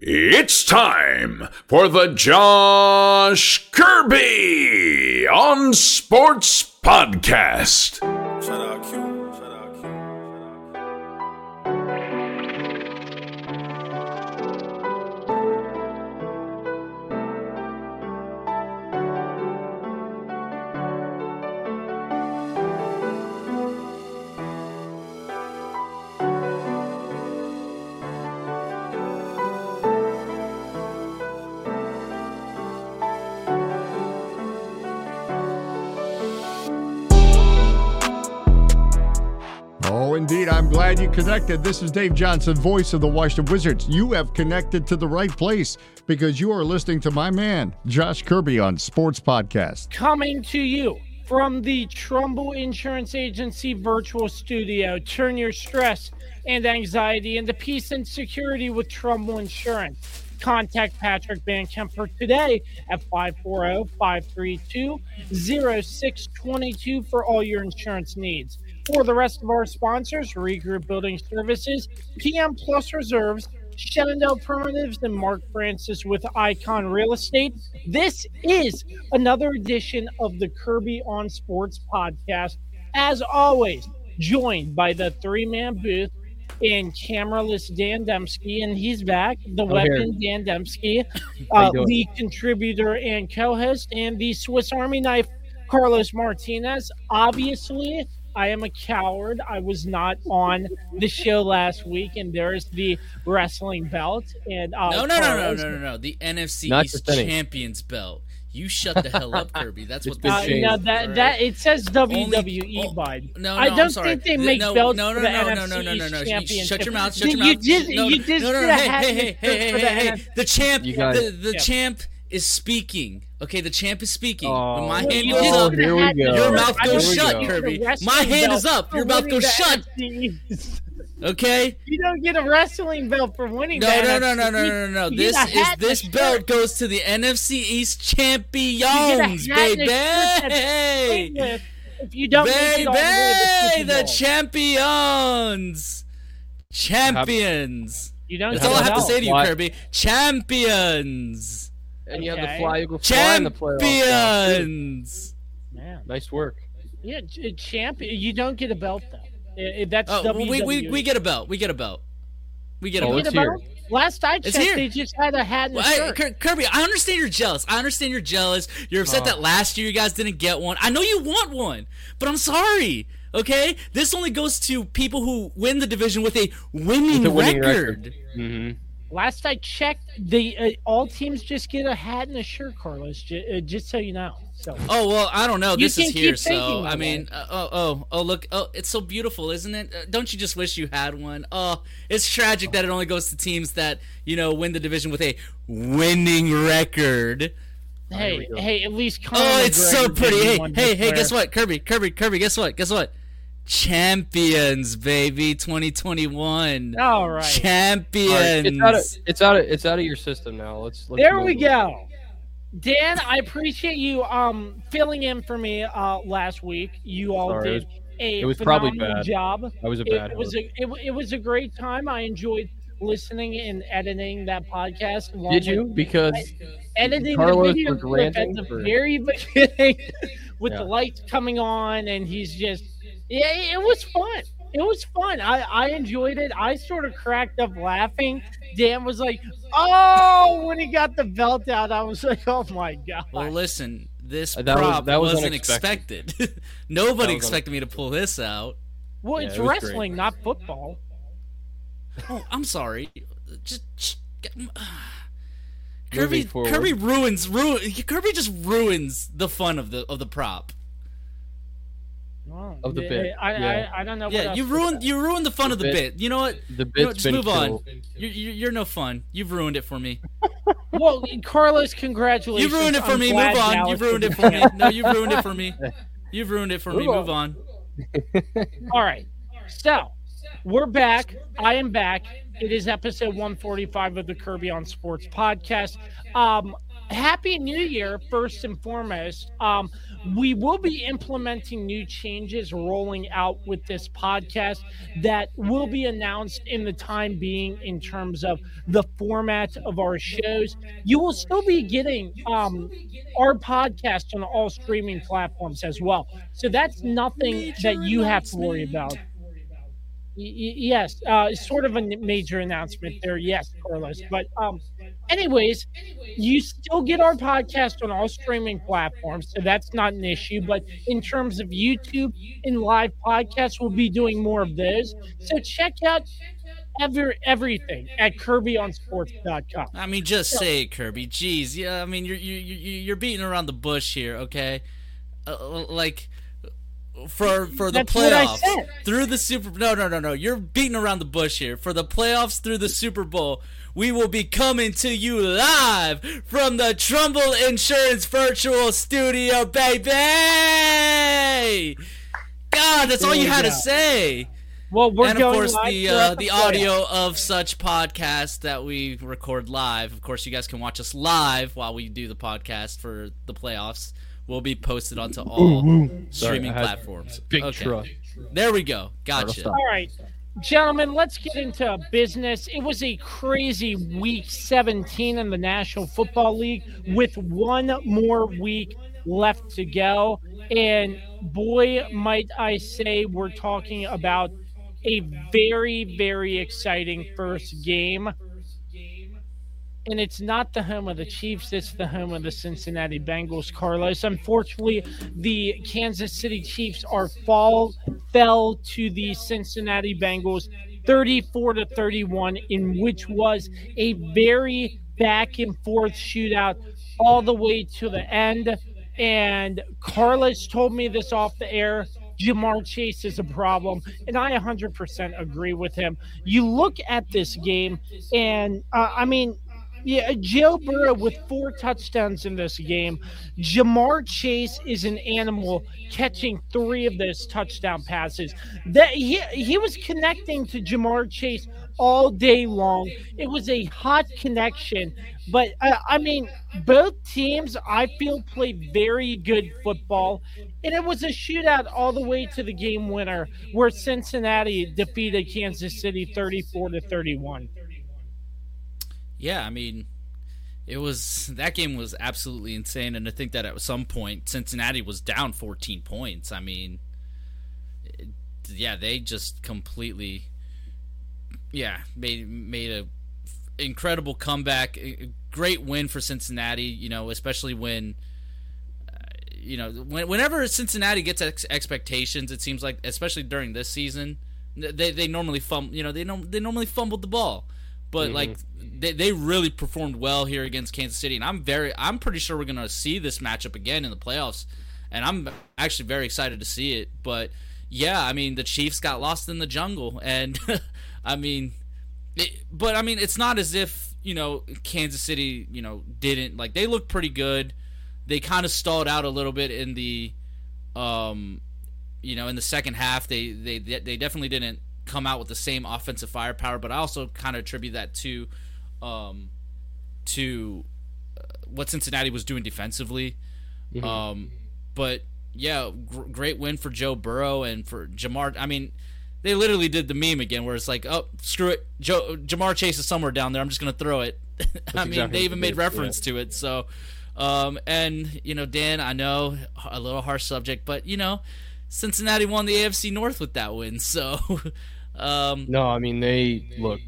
It's time for the Josh Kirby on Sports Podcast. Connected. This is Dave Johnson, voice of the Washington Wizards. You have connected to the right place because you are listening to my man, Josh Kirby, on Sports Podcast. coming to you from the Trumbull Insurance Agency virtual studio. Turn your stress and anxiety into peace and security with Trumbull Insurance. Contact Patrick Van Kemper today at oh, 540-532-0622 for all your insurance needs. For the rest of our sponsors, Regroup Building Services, PM Plus Reserves, Shenandoah Primitives, and Mark Francis with Icon Real Estate. This is another edition of the Kirby on Sports podcast. As always, joined by the three man booth and cameraless Dan Demski, and he's back, the weapon Dan Demski, uh, the contributor and co host, and the Swiss Army knife, Carlos Martinez. Obviously, I am a coward. I was not on the show last week, and there's the wrestling belt. And uh, No, no, no, no, no, no, no. The NFC Not East. Champions belt. You shut the hell up, Kirby. That's It's what been Uh, this changed. no, that alright? that it says WWE, oh, bud. No, no, I I'm don't sorry. think they Th- make no, belts no, no, for the no, no, NFC no, no, no, East no. You Shut your mouth. Shut your mouth. just- no, you just no, no, did no. a Hey, hat hey, hey, hey, hey, hey, hey. The champ. You guys- The the Yeah. champ is speaking. Okay, the champ is speaking. when oh, my Oh, hand You goes just up, here we go. your mouth goes shut, think you Kirby. get a wrestling My hand is up. Your mouth goes shut. Okay. You don't get a wrestling belt for winning. No, no, no, no, no, no, no, no. This is hat and this shirt. belt goes to the NFC East champions, hat and a shirt baby. If you don't make it the Baby, the the champions. Champions. you don't That's all I have to say to you, Why- Kirby. Champions. And you have the Okay. fly eagle fly in the playoffs. now. Champions. Man. Nice work. Yeah, ch- eh, champ. You don't get a belt though. I- I- That's Oh, WWE. we, we, we get a belt. We get a belt. We get a Oh, belt. it's get a here. belt? Last I It's checked, here. they just had a hat and a Well, I- Kirby, I understand you're jealous. I understand you're jealous. You're upset Oh. that last year you guys didn't get one. I know you want one, but I'm sorry. Okay, this only goes to people who win the division with a winning, With a winning record. record. Mm-hmm. Last I checked, the uh, all teams just get a hat and a shirt, Carlos. J- uh, just so you know. So Oh well, I don't know. You This is can here, keep thinking so I mean, uh, oh, oh, oh, look, oh, it's so beautiful, isn't it? Uh, don't you just wish you had one? Oh, it's tragic that it only goes to teams that you know win the division with a winning record. hey, we go. hey, at least Conor Oh, it's so pretty. Hey, hey, hey, guess what? Kirby, Kirby, Kirby, guess what? Guess what? Champions, baby, 2021. All right, Champions. It's out of it's out of it's out of your system now. Let's, let's there move we on. go. Dan, I appreciate you um filling in for me uh last week. You all Sorry, it did a it was probably bad. job. That was a bad it was a it, it was a great time. I enjoyed listening and editing that podcast. Did with you? Because editing Carlos the video clip at the very beginning with Yeah. the lights coming on, and he's just yeah, it was fun. It was fun. I, I enjoyed it. I sort of cracked up laughing. Dan was like, "Oh!" When he got the belt out, I was like, "Oh my god!" Well, listen, this Uh, that was- prop that was not unexpected. expected. Nobody was expected me to pull this out. well, yeah, it's it was great. wrestling, not football. Oh, I'm sorry. Just, just Kirby. Kirby ruins ruin. Kirby just ruins the fun of the of the prop. Oh, Of the yeah, bit, I, yeah. I, I don't know. Yeah, else you ruined you ruined the fun The of the bit- bit. You know what? the You know bit's what? Just been move on. killed. You're, you're you're no fun. You've ruined it for me. Well, Carlos, congratulations. You've ruined it for I'm me. Move on. You've ruined it for me. No, you've ruined it for me. You've ruined it for me. Move Move on. All right. So we're back. I am back. It is episode 145 of the Kirby on Sports podcast. Um, happy New Year, first and foremost. Um, we will be implementing new changes rolling out with this podcast that will be announced in the time being in terms of the format of our shows. You will still be getting um, our podcast on all streaming platforms as well. So that's nothing that you have to worry about. Yes, uh, sort of a major announcement there. Yes, Carlos. But um, anyways, you still get our podcast on all streaming platforms, so that's not an issue. But in terms of YouTube and live podcasts, we'll be doing more of those. So check out every everything at KirbyOnSports.com. I mean, just say it, Kirby. Jeez, yeah. I mean, you're you you you're beating around the bush here, okay? Uh, like for for the That's playoffs through the Super. No, no, no, no. You're beating around the bush here. For the playoffs through the Super Bowl, we will be coming to you live from the Trumbull Insurance Virtual Studio, baby. God, that's all you had to say. Well, we're and of course the uh, the audio of such podcast that we record live. Of course, you guys can watch us live while we do the podcast for the playoffs. Will be posted onto all streaming I had platforms. Big okay. truck. There we go. Gotcha. All right, gentlemen, let's get into business. It was a crazy week 17 in the National Football League with one more week left to go. And boy, might I say, we're talking about a very, very exciting first game. And it's not the home of the Chiefs, it's the home of the Cincinnati Bengals, Carlos. Unfortunately, the Kansas City Chiefs are fall fell to the Cincinnati Bengals 34 to 31 in which was a very back and forth shootout all the way to the end and Carlos told me this off the air Ja'Marr Chase is a problem, and I 100% agree with him. You look at this game, and uh, I mean, yeah, Joe Burrow with four touchdowns in this game. Ja'Marr Chase is an animal catching three of those touchdown passes. That he he was connecting to Ja'Marr Chase all day long. It was a hot connection, but uh, I mean, both teams I feel played very good football, and it was a shootout all the way to the game winner, where Cincinnati defeated Kansas City thirty-four to thirty-one. Yeah, I mean, it was that game was absolutely insane, and I think that at some point Cincinnati was down 14 points. I mean, it- yeah, they just completely, yeah, made made a incredible comeback, a- great win for Cincinnati. You know, especially when. uh, You know, whenever Cincinnati gets ex- expectations, it seems like, especially during this season, they, they normally fumble. you know, they know they normally fumbled the ball, but like they, they really performed well here against Kansas City, and I'm very I'm pretty sure we're gonna see this matchup again in the playoffs, and I'm actually very excited to see it. But yeah, I mean the Chiefs got lost in the jungle, and I mean, it, but I mean it's not as if you know Kansas City you know didn't like they looked pretty good. They kind of stalled out a little bit in the, um, you know, in the second half. They they they definitely didn't come out with the same offensive firepower, but I also kind of attribute that to, um, to uh, what Cincinnati was doing defensively. Um, but yeah, gr- great win for Joe Burrow and for Ja'Marr. I mean, they literally did the meme again, where it's like, oh, screw it, Joe Ja'Marr Chase is somewhere down there. I'm just gonna throw it. I mean, exactly they even made reference to it. So, um, and you know, Dan, I know a little harsh subject, but you know, Cincinnati won the AFC North with that win. So, um, No, I mean they look.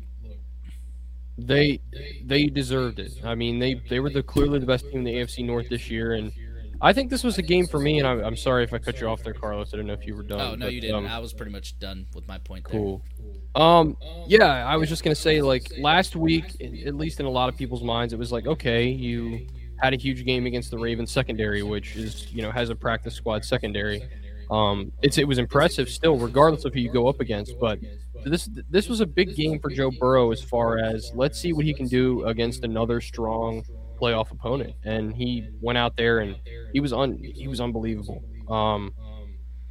They they deserved it. I mean they they were the clearly the best team in the AFC North this year, and I think this was a game for me. And I'm, I'm sorry if I cut you off there, Carlos. I don't know if you were done. oh no, but, you didn't. um, I was pretty much done with my point there. Cool. Um, yeah, I was just gonna say, like last week, at least in a lot of people's minds, it was like, okay, you had a huge game against the Ravens secondary, which is you know has a practice squad secondary. Um, it's it was impressive still, regardless of who you go up against. But this this was a big game for Joe Burrow as far as let's see what he can do against another strong playoff opponent. And he went out there and he was un he was unbelievable. Um,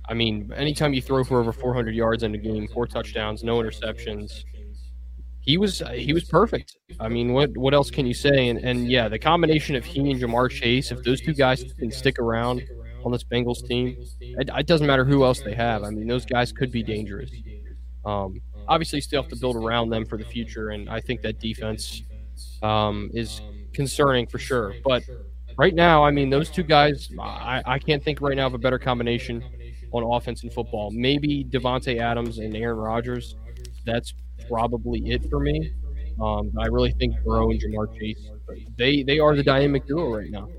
I mean, anytime you throw for over 400 yards in a game, four touchdowns, no interceptions, he he was he was perfect. I mean, what what else can you say? And and yeah, the combination of he and Ja'Marr Chase, if those two guys can stick around on this Bengals team, it, it doesn't matter who else they have. I mean, those guys could be dangerous. Um, obviously, you still have to build around them for the future, and I think that defense um, is concerning for sure. But right now, I mean, those two guys, I, I can't think right now of a better combination on offense in football. Maybe Davante Adams and Aaron Rodgers. That's probably it for me. Um, I really think Burrow and Ja'Marr Chase, they they are the dynamic duo right now.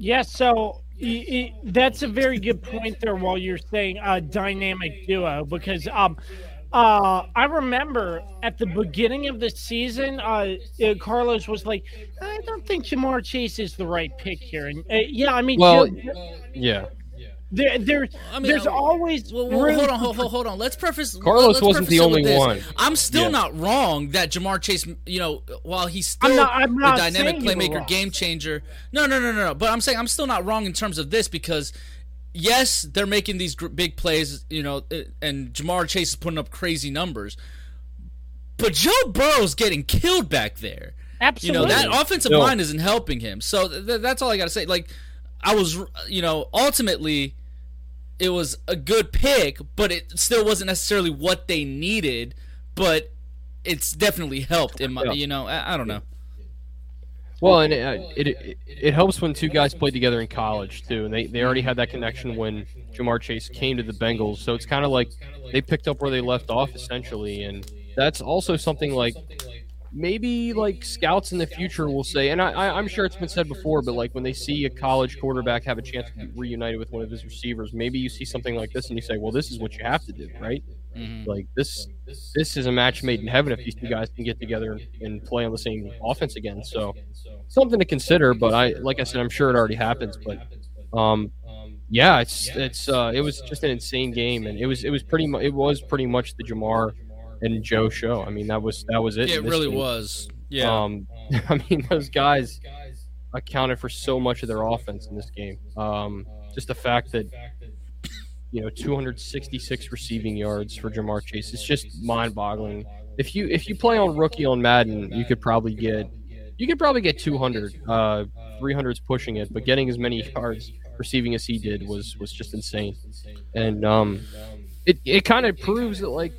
Yeah, so y- y- that's a very good point there. While you're saying a dynamic duo, because um, uh, I remember at the beginning of the season, uh, uh, Carlos was like, "I don't think Ja'Marr Chase is the right pick here." And uh, yeah, I mean, Well, Joe- yeah. There, there, I mean, there's uh, always Well, well, room hold on, hold, hold, hold on. Let's preface. Carlos let's wasn't preface the only one. I'm still Yeah. not wrong that Ja'Marr Chase, you know, while he's still I'm not- I'm not a dynamic saying you were playmaker, game changer. No, no, no, no, no. But I'm saying I'm still not wrong in terms of this because. Yes, they're making these gr- big plays, you know, uh, and Ja'Marr Chase is putting up crazy numbers. But Joe Burrow's getting killed back there. Absolutely. You know that offensive No. line isn't helping him. So th- that's all I got to say. Like I was, you know, ultimately it was a good pick, but it still wasn't necessarily what they needed. But it's definitely helped. In my, you know, I, I don't know. Well, and it, it it it helps when two guys played together in college too, and they, they already had that connection when Ja'Marr Chase came to the Bengals. So it's kind of like they picked up where they left off essentially, and that's also something like maybe like scouts in the future will say, and I, I'm sure it's been said before, but like when they see a college quarterback have a chance to be reunited with one of his receivers, maybe you see something like this and you say, well, this is what you have to do, right? Like this, this is a match made in heaven if these two guys can get together and play on the same offense again. So something to consider. But I, like I said, I'm sure it already happens. But um, yeah, it's it's uh, it was just an insane game, and it was it was pretty mu- it was pretty much the Ja'Marr and Joe show. I mean, that was that was it. Yeah, it really game. was. Yeah. Um, I mean, those guys accounted for so much of their offense in this game. Um, just the fact that you know 266 receiving yards for Ja'Marr Chase. It's just mind-boggling. If you if you play on rookie on Madden, you could probably get you could probably get 200. Uh, 300 is pushing it, but getting as many yards receiving as he did was was just insane. And um, it it kind of proves that like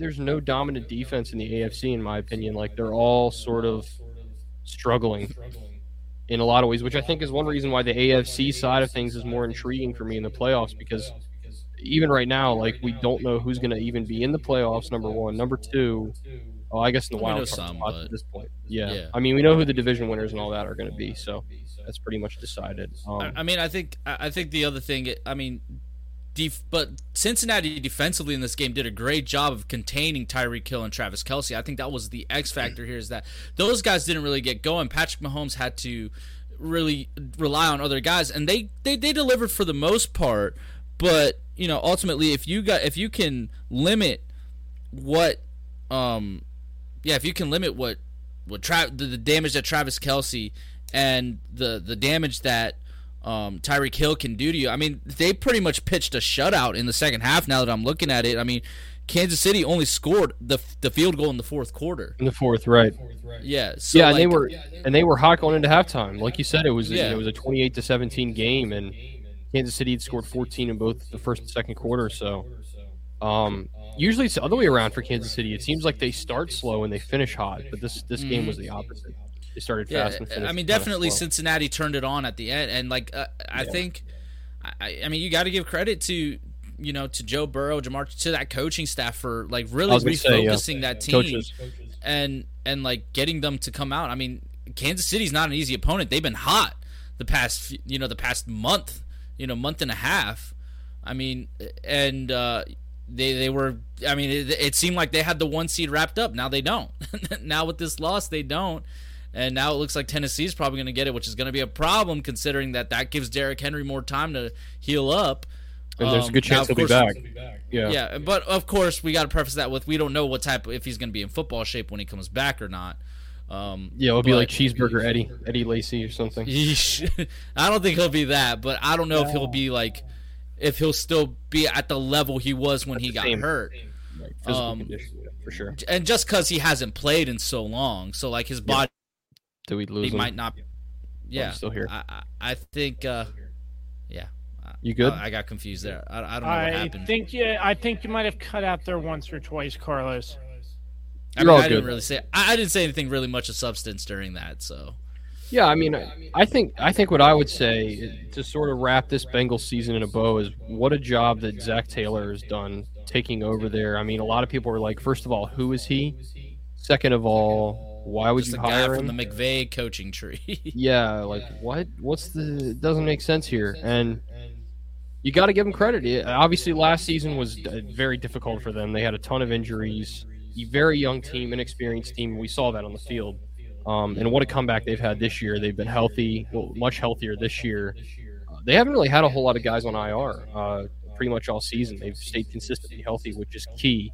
there's no dominant defense in the AFC in my opinion. Like they're all sort of struggling in a lot of ways, which I think is one reason why the AFC side of things is more intriguing for me in the playoffs because even right now, like we don't know who's going to even be in the playoffs. Number one, number two. Oh, I guess in the wild card some, at this point. Yeah. Yeah. I mean, we know who the division winners and all that are going to be, so that's pretty much decided. Um, I mean, I think I think the other thing, I mean, def- but Cincinnati defensively in this game did a great job of containing Tyreek Hill and Travis Kelce. I think that was the X factor here is that those guys didn't really get going. Patrick Mahomes had to really rely on other guys, and they they, they delivered for the most part. But you know, ultimately, if you got if you can limit what, um, yeah, if you can limit what what Tra- the, the damage that Travis Kelce and the the damage that um, Tyreek Hill can do to you. I mean, they pretty much pitched a shutout in the second half. Now that I'm looking at it, I mean, Kansas City only scored the the field goal in the fourth quarter. in the fourth, right? Yeah, so yeah, and they like- were and they were hot going into halftime. Like you said, it was Yeah. it was a twenty eight to seventeen game, and Kansas City had scored fourteen in both the first and second quarter. So, um, usually it's the other way around for Kansas City. It seems like they start slow and they finish hot, but this this game was the opposite. They started. Yeah, fast finished. I mean, definitely. Cincinnati turned it on at the end, and like uh, I think, I, I mean, you got to give credit to you know to Joe Burrow, Ja'Marr, to that coaching staff for like really I say, yeah. refocusing that team Coaches. and and like getting them to come out. I mean, Kansas City's not an easy opponent. They've been hot the past you know the past month, you know, month and a half. I mean, and uh, they they were. I mean, it, it seemed like they had the one seed wrapped up. Now they don't. now with this loss, they don't. And now it looks like Tennessee's probably going to get it, which is going to be a problem considering that that gives Derrick Henry more time to heal up. and there's a Um, good now, chance of he'll be back. Yeah. Yeah, but of course we got to preface that with we don't know what type if he's going to be in football shape when he comes back or not. Um, Yeah, it'll be like cheeseburger Eddie, Eddie Lacy or something. I don't think he'll be that, but I don't know if he'll be like if he'll still be at the level he was when he got same. hurt. Like, physical Um, condition, yeah, for sure. And just because he hasn't played in so long, so like his body Do we lose him? might not. Yeah, still here. I, I, I think. Uh, yeah. You good? I, I got confused there. I, I don't know what I happened. think you. I think you might have cut out there once or twice, Carlos. I, You're mean, all I didn't really say. I, I didn't say anything really much of substance during that. So Yeah, I mean, I think I think what I would say to sort of wrap this Bengals season in a bow is what a job that Zac Taylor has done taking over there. I mean, a lot of people are like, first of all, who is he? Second of all, why would just you guy hire from him? the McVay coaching tree. yeah, like what? What's the? It doesn't make sense here, and you got to give them credit. It- obviously, last season was uh, very difficult for them. They had a ton of injuries. A very young team, inexperienced team. We saw that on the field. Um, and what a comeback they've had this year. They've been healthy, well, much healthier this year. Uh, they haven't really had a whole lot of guys on IR uh, pretty much all season. They've stayed consistently healthy, which is key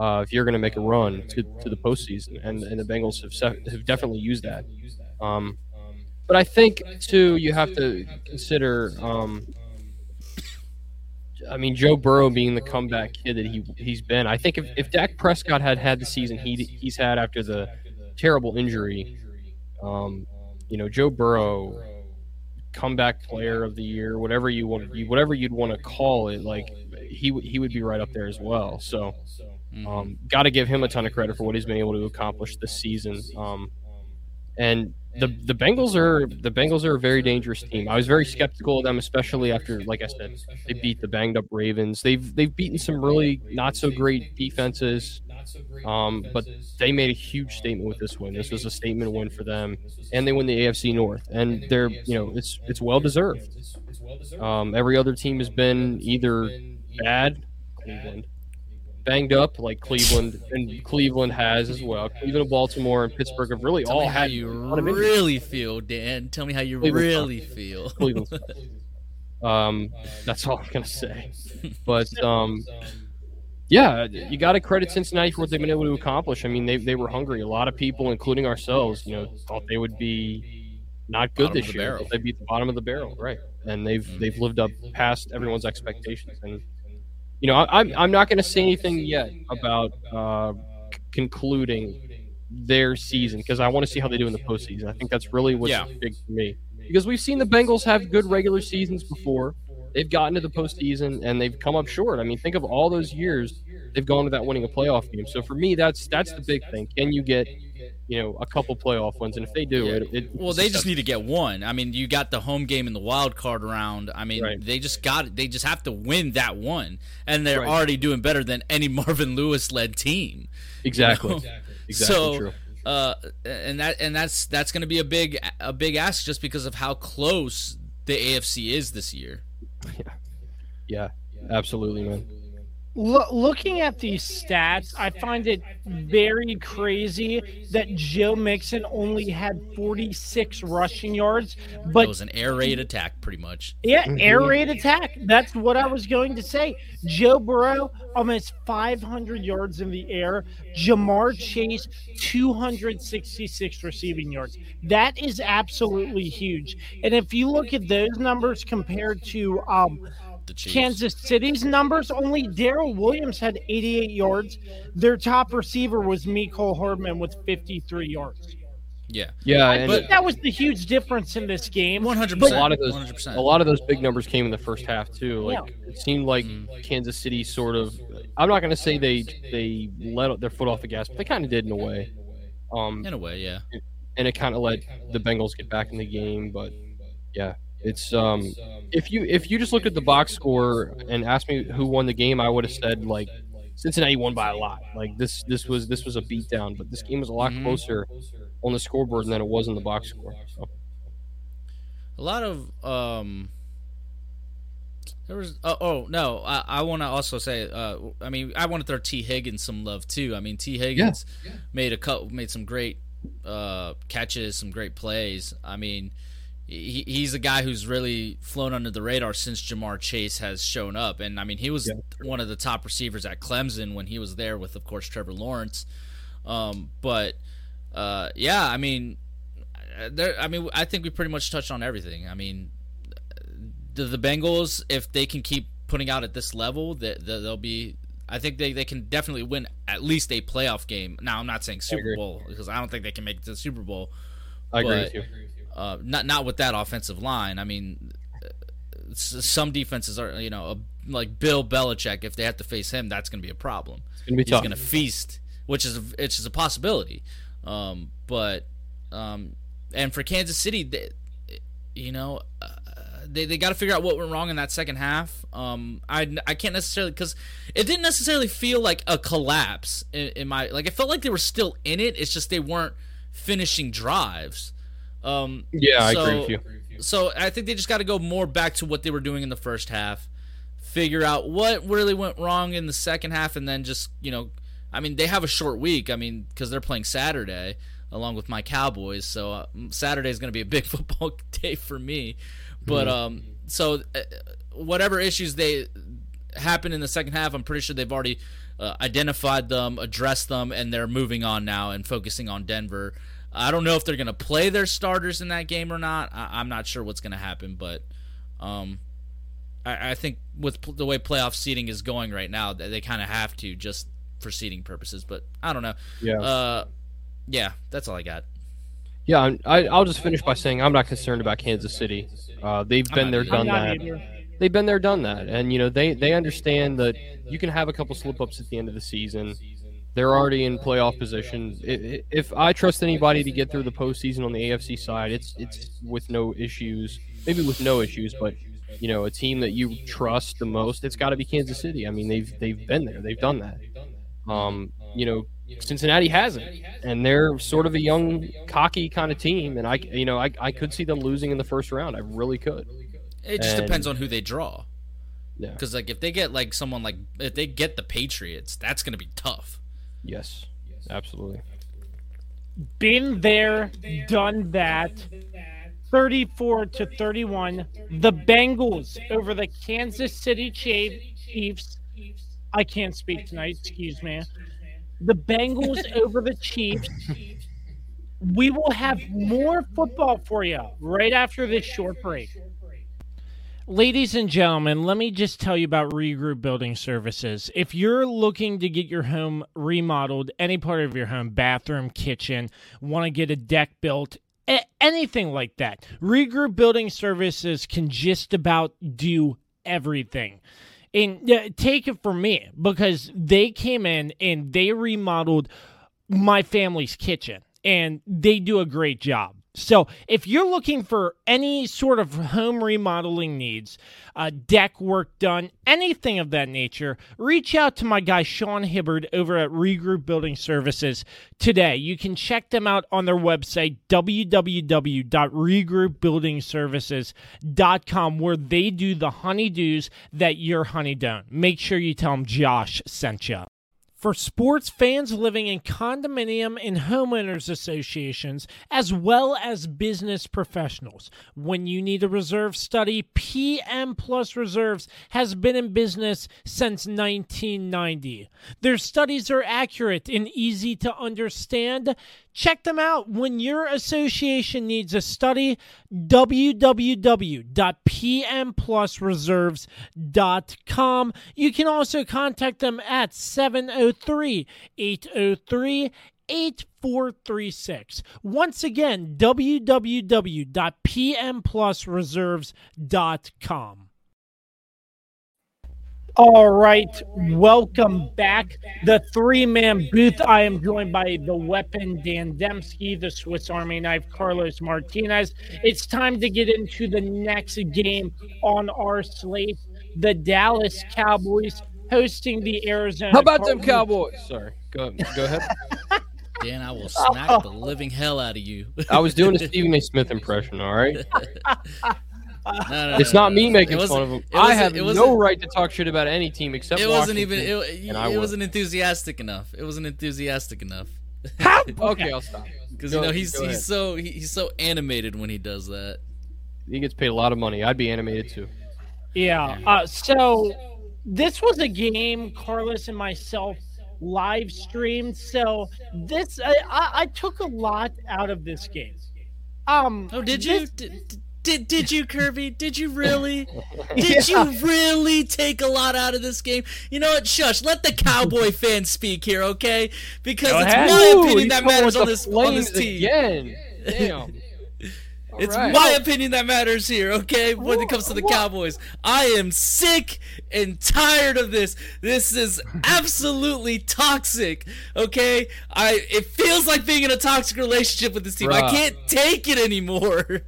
uh, if you're going to make a run to, to the postseason. And, and the Bengals have, se- have definitely used that. Um, but I think, too, you have to consider. Um, I mean, Joe Burrow being the comeback kid that he he's been. I think if, if Dak Prescott had had the season he he's had after the terrible injury, um, you know, Joe Burrow, comeback player of the year, whatever you want, you whatever you'd want to call it, like he he would be right up there as well. So, um, got to give him a ton of credit for what he's been able to accomplish this season. Um, and the the Bengals are the Bengals are a very dangerous team. I was very skeptical of them, especially after, like I said, they beat the banged up Ravens. They've they've beaten some really not so great defenses, um, but they made a huge statement with this win. This was a statement win for them, and they win the AFC North, and they're you know it's it's well deserved. Um, every other team has been either bad, Cleveland, banged up like Cleveland, and Cleveland has as well. Cleveland, Baltimore, and Pittsburgh have really Tell all had you a lot of injuries. really feel, Dan. Tell me how you Cleveland's really feel. Cleveland. Um, that's all I'm gonna say. But um, yeah, you got to credit Cincinnati for what they've been able to accomplish. I mean, they they were hungry. A lot of people, including ourselves, you know, thought they would be not good Bottom this year. they beat the bottom of the barrel, right? And they've they've lived up past everyone's expectations. And you know, I, I'm I'm not going to say anything yet about uh, c- concluding their season because I want to see how they do in the postseason. I think that's really what's Yeah. big for me because we've seen the Bengals have good regular seasons before. They've gotten to the postseason and they've come up short. I mean, think of all those years they've gone without winning a playoff game. So for me, that's that's the big thing. Can you get you know a couple playoff wins? And if they do, Yeah. it, it Well, they just need to get one. I mean, you got the home game in the wild card round. I mean, Right. they just got they just have to win that one, and they're Right. already doing better than any Marvin Lewis led team. exactly know? exactly so, true. uh, and that and that's that's going to be a big a big ask just because of how close the AFC is this year. Yeah, Yeah. absolutely, man. Lo- looking at these stats, I find it very crazy that Joe Mixon only had 46 rushing yards, but it was an air raid attack, pretty much. yeah, air raid attack. That's what I was going to say. Joe Burrow almost 500 yards in the air. Ja'Marr Chase 266 receiving yards. That is absolutely huge. And if you look at those numbers compared to um, The Chiefs. Kansas City's numbers, only Darrel Williams had 88 yards. Their top receiver was Mecole Hardman with 53 yards. Yeah, Yeah, I think that was the huge difference in this game. one hundred a lot of those, 100%. a lot of those big numbers came in the first half too. Like Yeah. it seemed like Mm-hmm. Kansas City sort of. I'm not going to say they they let their foot off the gas, but they kind of did in a way. Um, in a way, yeah. and it kind of let the Bengals get back in the game. But yeah, it's um, if you if you just looked at the box score and asked me who won the game, I would have said like Cincinnati won by a lot. Like this this was this was a beatdown, but this game was a lot Mhm. closer on the scoreboard than it was in the box score. So. a lot of um there was oh, oh no i, I want to also say uh i mean i want to throw Tee Higgins some love too i mean Tee Higgins made a couple made some great uh catches some great plays i mean he, he's a guy who's really flown under the radar since Ja'Marr Chase has shown up, and I mean he was one of the top receivers at Clemson when he was there with, of course, Trevor Lawrence. Um, but uh, yeah, I mean, there. I mean, I think we pretty much touched on everything. I mean, the, the Bengals, if they can keep putting out at this level, that, that they'll be. I think they, they can definitely win at least a playoff game. Now, I'm not saying Super. Bowl because I don't think they can make it to the Super Bowl. I agree with you. Uh, not not with that offensive line. I mean, some defenses are you know like Bill Belichick. If they have to face him, that's going to be a problem. It's gonna be He's going to feast, which is which is a possibility. Um, but um, and for Kansas City, they, you know, uh, they they got to figure out what went wrong in that second half. Um, I I can't necessarily because it didn't necessarily feel like a collapse in, in my like. It felt like they were still in it. It's just they weren't finishing drives. Um, Yeah, I so- agree with you. so I think they just got to go more back to what they were doing in the first half, figure out what really went wrong in the second half, and then just you know, I mean, they have a short week. I mean, because they're playing Saturday along with my Cowboys, so uh, Saturday is going to be a big football day for me. But um, so uh, whatever issues they happen in the second half, I'm pretty sure they've already uh, identified them, addressed them, and they're moving on now and focusing on Denver. I don't know if they're going to play their starters in that game or not. I- I'm not sure what's going to happen, but um, I-, I think with pl- the way playoff seeding is going right now, that they kind of have to just for seeding purposes. But I don't know. Yeah. Uh, yeah, that's all I got. Yeah, I'm- I, I'll just finish by saying I'm not concerned about Kansas City. Uh, they've been there, done that. They've been there, done that, and you know they they understand that you can have a couple slip ups at the end of the season. They're already in playoff position. If I trust anybody to get through the postseason on the AFC side, it's it's with no issues. Maybe with no issues, but you know a team that you trust the most, it's got to be Kansas City. I mean they've they've been there, they've done that. Um, you know Cincinnati hasn't, and they're sort of a young, cocky kind of team, and I you know I, I could see them losing in the first round. I really could. It just And- depends on who they draw. Yeah. Because like if they get like someone like if they get the Patriots, that's going to be tough. Yes, absolutely. Been there, done that. 34 to 31. The Bengals over the Kansas City Chiefs. I can't speak tonight, excuse me. The Bengals over the Chiefs. We will have more football for you right after this short break. Ladies and gentlemen, let me just tell you about Regroup Building Services. If you're looking to get your home remodeled, any part of your home, bathroom, kitchen, want to get a deck built, anything like that, Regroup Building Services can just about do everything. And uh, take it from me because they came in and they remodeled my family's kitchen and they do a great job. So, if you're looking for any sort of home remodeling needs, uh, deck work done, anything of that nature, reach out to my guy Sean Hibbard over at Regroup Building Services today. You can check them out on their website, www.regroupbuildingservices.com, where they do the honeydews that your honey don't. Make sure you tell them Josh sent you. For sports fans living in condominium and homeowners associations, as well as business professionals, when you need a reserve study, PM Plus Reserves has been in business since 1990. Their studies are accurate and easy to understand. Check them out when your association needs a study. www.pmplusreserves.com. You can also contact them at 703 803 8436. Once again, www.pmplusreserves.com. All right, welcome back. The three man booth. I am joined by the weapon Dan Demski, the Swiss Army knife Carlos Martinez. It's time to get into the next game on our slate. The Dallas Cowboys hosting the Arizona. How about them Cowboys? Sorry, go go ahead. Dan, I will smack the living hell out of you. I was doing a Stephen A. Smith impression. All right, No, no, it's no, not no, me no. making It fun of him. I have it no right to talk shit about any team except It wasn't even. Washington, It, it wasn't enthusiastic enough. It wasn't enthusiastic enough. How? Okay, I'll stop. Because you know he's go ahead. he's so he, he's so animated when he does that. He gets paid a lot of money. I'd be animated too. Yeah. Uh, so this was a game Carlos and myself live streamed. So this I, I, I took a lot out of this game. Um. Oh, did you? this- Did, did- Did did you Kirby? Did you really? Did you really take a lot out of this game? You know what? Shush. Let the Cowboy fans speak here, okay? Because Go it's ahead. my Ooh, opinion he's that matters on this on this team. Again. Damn. It's Alright. my opinion that matters here, okay? When it comes to the Cowboys, I am sick and tired of this. This is absolutely toxic, okay? I it feels like being in a toxic relationship with this team. I can't take it anymore.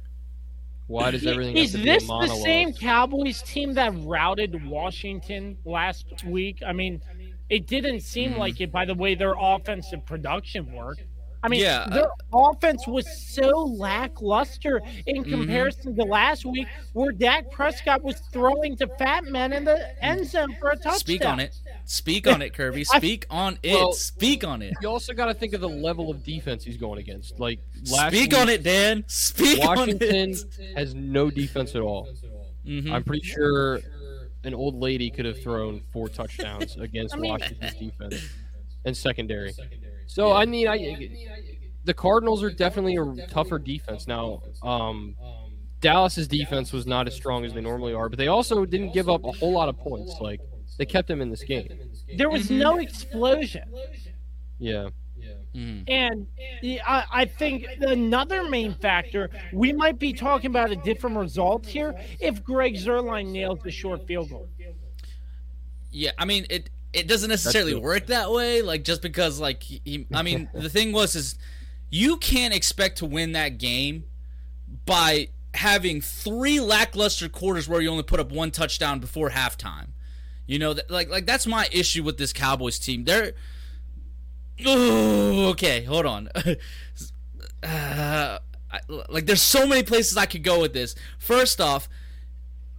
Why does everything Is have to be this the same Cowboys team that routed Washington last week? I mean, it didn't seem Mm-hmm. like it by the way their offensive production worked. I mean, Yeah, their offense was so lackluster in Mm-hmm. comparison to last week, where Dak Prescott was throwing to fat men in the end zone for a touchdown. Speak on it. Speak on it, Kirby. Speak on it. Well, Speak on it. You also got to think of the level of defense he's going against. Like last Speak week, on it, Dan. Speak Washington on it. Washington has no defense at all. Mhm. I'm pretty sure an old lady could have thrown four touchdowns against I mean- Washington's defense and secondary. So I mean, I the Cardinals are definitely a tougher defense now. Um, Dallas's defense was not as strong as they normally are, but they also didn't give up a whole lot of points. Like they kept them in this game. There was no explosion. Yeah. Mhm. And I, I think another main factor, we might be talking about a different result here if Greg Zuerlein nails the short field goal. Yeah, I mean it. It doesn't necessarily work that way. Like just because, like he, I mean, the thing was is, you can't expect to win that game by having three lackluster quarters where you only put up one touchdown before halftime. You know, that, like like that's my issue with this Cowboys team. They're oh, okay. Hold on. uh, I, like there's so many places I could go with this. First off,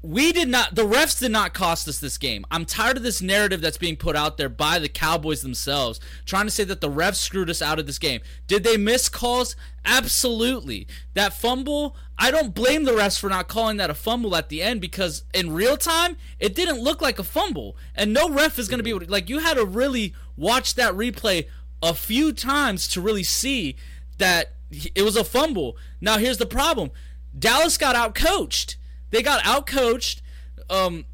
we did not the refs did not cost us this game. I'm tired of this narrative that's being put out there by the Cowboys themselves trying to say that the refs screwed us out of this game. Did they miss calls? Absolutely. That fumble, I don't blame the refs for not calling that a fumble at the end because in real time, it didn't look like a fumble. And no ref is going to be able to like you had to really watch that replay a few times to really see that it was a fumble. Now here's the problem. Dallas got out coached. They got outcoached um,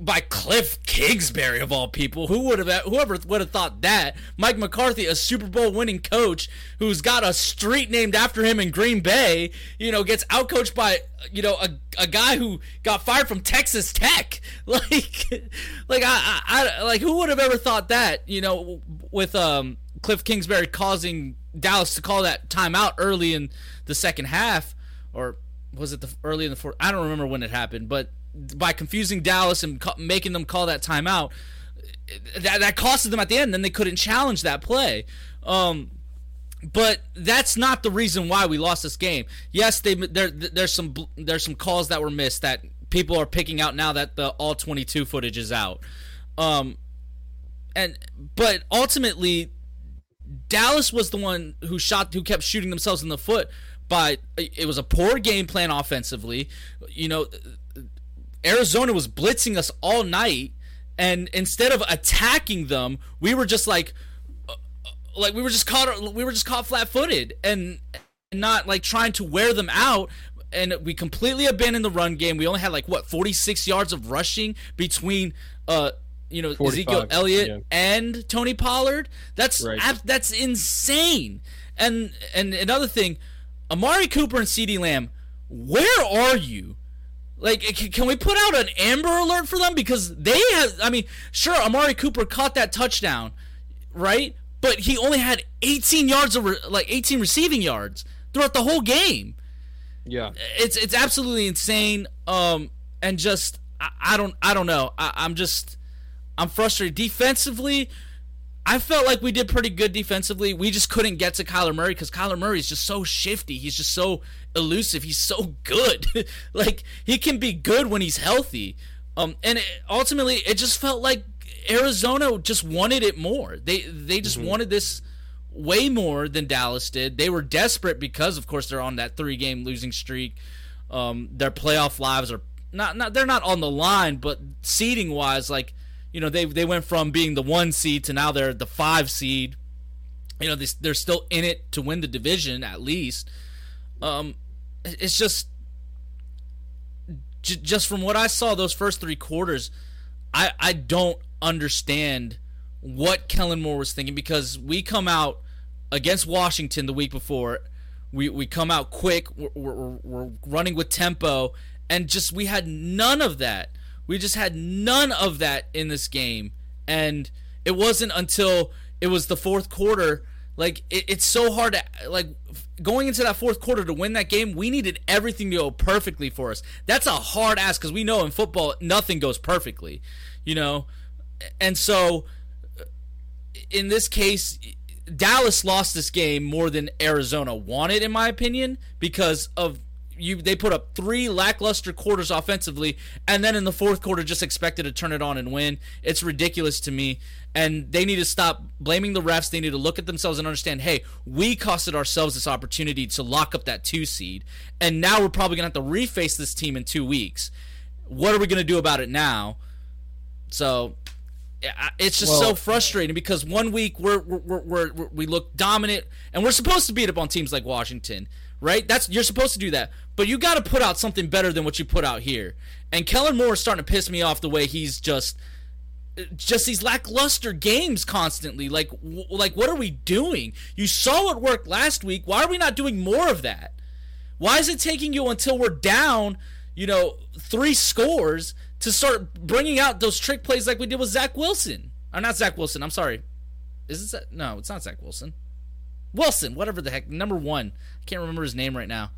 by Cliff Kingsbury of all people. Who would have whoever would have thought that? Mike McCarthy, a Super Bowl winning coach who's got a street named after him in Green Bay, you know, gets outcoached by you know a, a guy who got fired from Texas Tech. Like like I, I, I like who would have ever thought that, you know, with um Cliff Kingsbury causing Dallas to call that timeout early in the second half or was it the early in the fourth? I don't remember when it happened, but by confusing Dallas and making them call that timeout, that that costed them at the end. Then they couldn't challenge that play. Um, but that's not the reason why we lost this game. Yes, they there there's some there's some calls that were missed that people are picking out now that the all 22 footage is out. Um, and but ultimately Dallas was the one who shot who kept shooting themselves in the foot by it was a poor game plan offensively. You know, Arizona was blitzing us all night and instead of attacking them, we were just like uh, like we were just caught we were just caught flat-footed and not like trying to wear them out and we completely abandoned the run game. We only had like what 46 yards of rushing between uh you know 45, Ezekiel Elliott yeah. and Tony Pollard. That's Right. ab- that's insane. And and another thing, Amari Cooper and CeeDee Lamb, where are you? Like, can we put out an Amber Alert for them because they have? I mean, sure, Amari Cooper caught that touchdown, right? But he only had 18 yards of re- like 18 receiving yards throughout the whole game Yeah. it's it's absolutely insane. Um, and just I, I don't I don't know. I, I'm just I'm frustrated defensively. I felt like we did pretty good defensively. We just couldn't get to Kyler Murray because Kyler Murray is just so shifty. He's just so elusive. He's so good. like he can be good when he's healthy. Um, and it, ultimately, it just felt like Arizona just wanted it more. They they just wanted this way more than Dallas did. They were desperate because, of course, they're on that three game losing streak. Um, their playoff lives are not not they're not on the line, but seeding wise, like you know they they went from being the one seed to now they're the five seed. You know they, they're still in it to win the division at least. Um, it's just j- just from what I saw those first three quarters, I I don't understand what Kellen Moore was thinking because we come out against Washington the week before. We, we come out quick. We're, we're, we're running with tempo, and just we had none of that. We just had none of that in this game, and it wasn't until it was the fourth quarter. Like it, it's so hard to like going into that fourth quarter to win that game. We needed everything to go perfectly for us. That's a hard ask because we know in football nothing goes perfectly, you know, and so in this case, Dallas lost this game more than Arizona wanted, in my opinion, because of you. They put up three lackluster quarters offensively, and then in the fourth quarter, just expected to turn it on and win. It's ridiculous to me, and they need to stop blaming the refs. They need to look at themselves and understand, hey, we costed ourselves this opportunity to lock up that two seed, and now we're probably gonna have to reface this team in two weeks. What are we gonna do about it now? So it's just well, so frustrating because one week we're, we're, we're, we're, we look dominant and we're supposed to beat up on teams like Washington, right? That's you're supposed to do that, but you got to put out something better than what you put out here. And Kellen Moore is starting to piss me off the way he's just just these lackluster games constantly. Like like what are we doing? You saw what worked last week. Why are we not doing more of that? Why is it taking you until we're down, you know, three scores to start bringing out those trick plays like we did with Zach Wilson. Or not Zach Wilson. I'm sorry. Is it? No, it's not Zach Wilson. Wilson, whatever the heck, number one. I can't remember his name right now.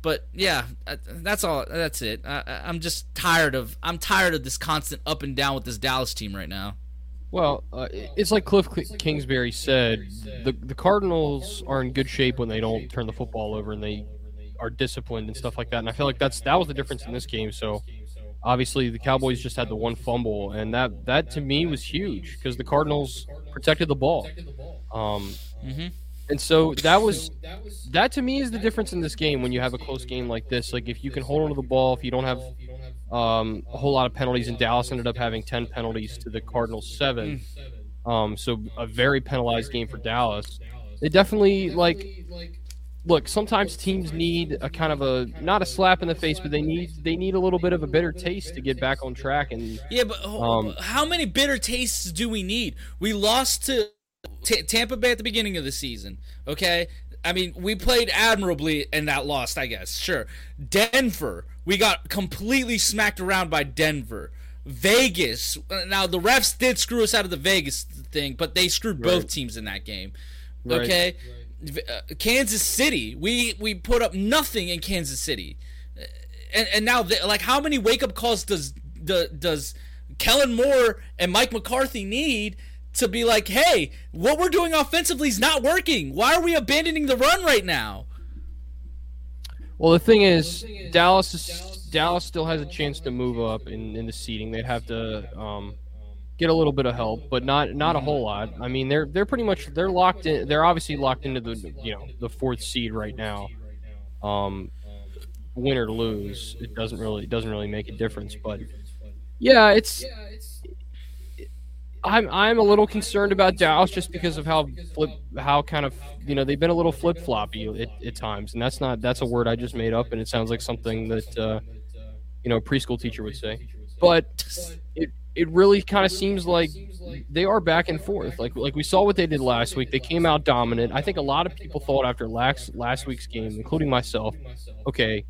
But yeah, uh, that's all. That's it. I, I'm just tired of. I'm tired of this constant up and down with this Dallas team right now. Well, uh, it's like Cliff Kingsbury said. The the Cardinals are in good shape when they don't turn the football over and they are disciplined and stuff like that. And I feel like that's that was the difference in this game. So obviously the Cowboys just had the one fumble, and that that to me was huge because the Cardinals protected the ball. Um, mm-hmm. And so that was that to me is the difference in this game when you have a close game like this. Like if you can hold on to the ball, if you don't have um, a whole lot of penalties, and Dallas ended up having ten penalties to the Cardinals seven. Um, so a very penalized game for Dallas. They definitely like look, sometimes teams need a kind of a not a slap in the face, but they need they need a little bit of a bitter taste to get back on track. And yeah, but um, how many bitter tastes do we need? We lost to T- Tampa Bay at the beginning of the season. Okay, I mean we played admirably and that lost. I guess sure. Denver, we got completely smacked around by Denver. Vegas. Now the refs did screw us out of the Vegas thing, but they screwed right. both teams in that game. Okay. Right uh, Kansas City. We we put up nothing in Kansas City, and and now like how many wake up calls does the does Kellen Moore and Mike McCarthy need to be like, hey, what we're doing offensively is not working. Why are we abandoning the run right now? Well, the thing is, Dallas is Dallas still has a chance to move up in, in the seating. They'd have to um, get a little bit of help, but not not a whole lot. I mean, they're they're pretty much they're locked in. They're obviously locked into the you know the fourth seed right now. Um, win or lose, it doesn't really it doesn't really make a difference. But yeah, it's. I'm I'm a little concerned about Dallas just because of how flip how kind of you know they've been a little flip floppy at, at, times, and that's not that's a word I just made up, and it sounds like something that uh, you know a preschool teacher would say. But it it really kind of seems like they are back and forth. Like like we saw what they did last week. They came out dominant. I think a lot of people thought after last last week's game, including myself, okay,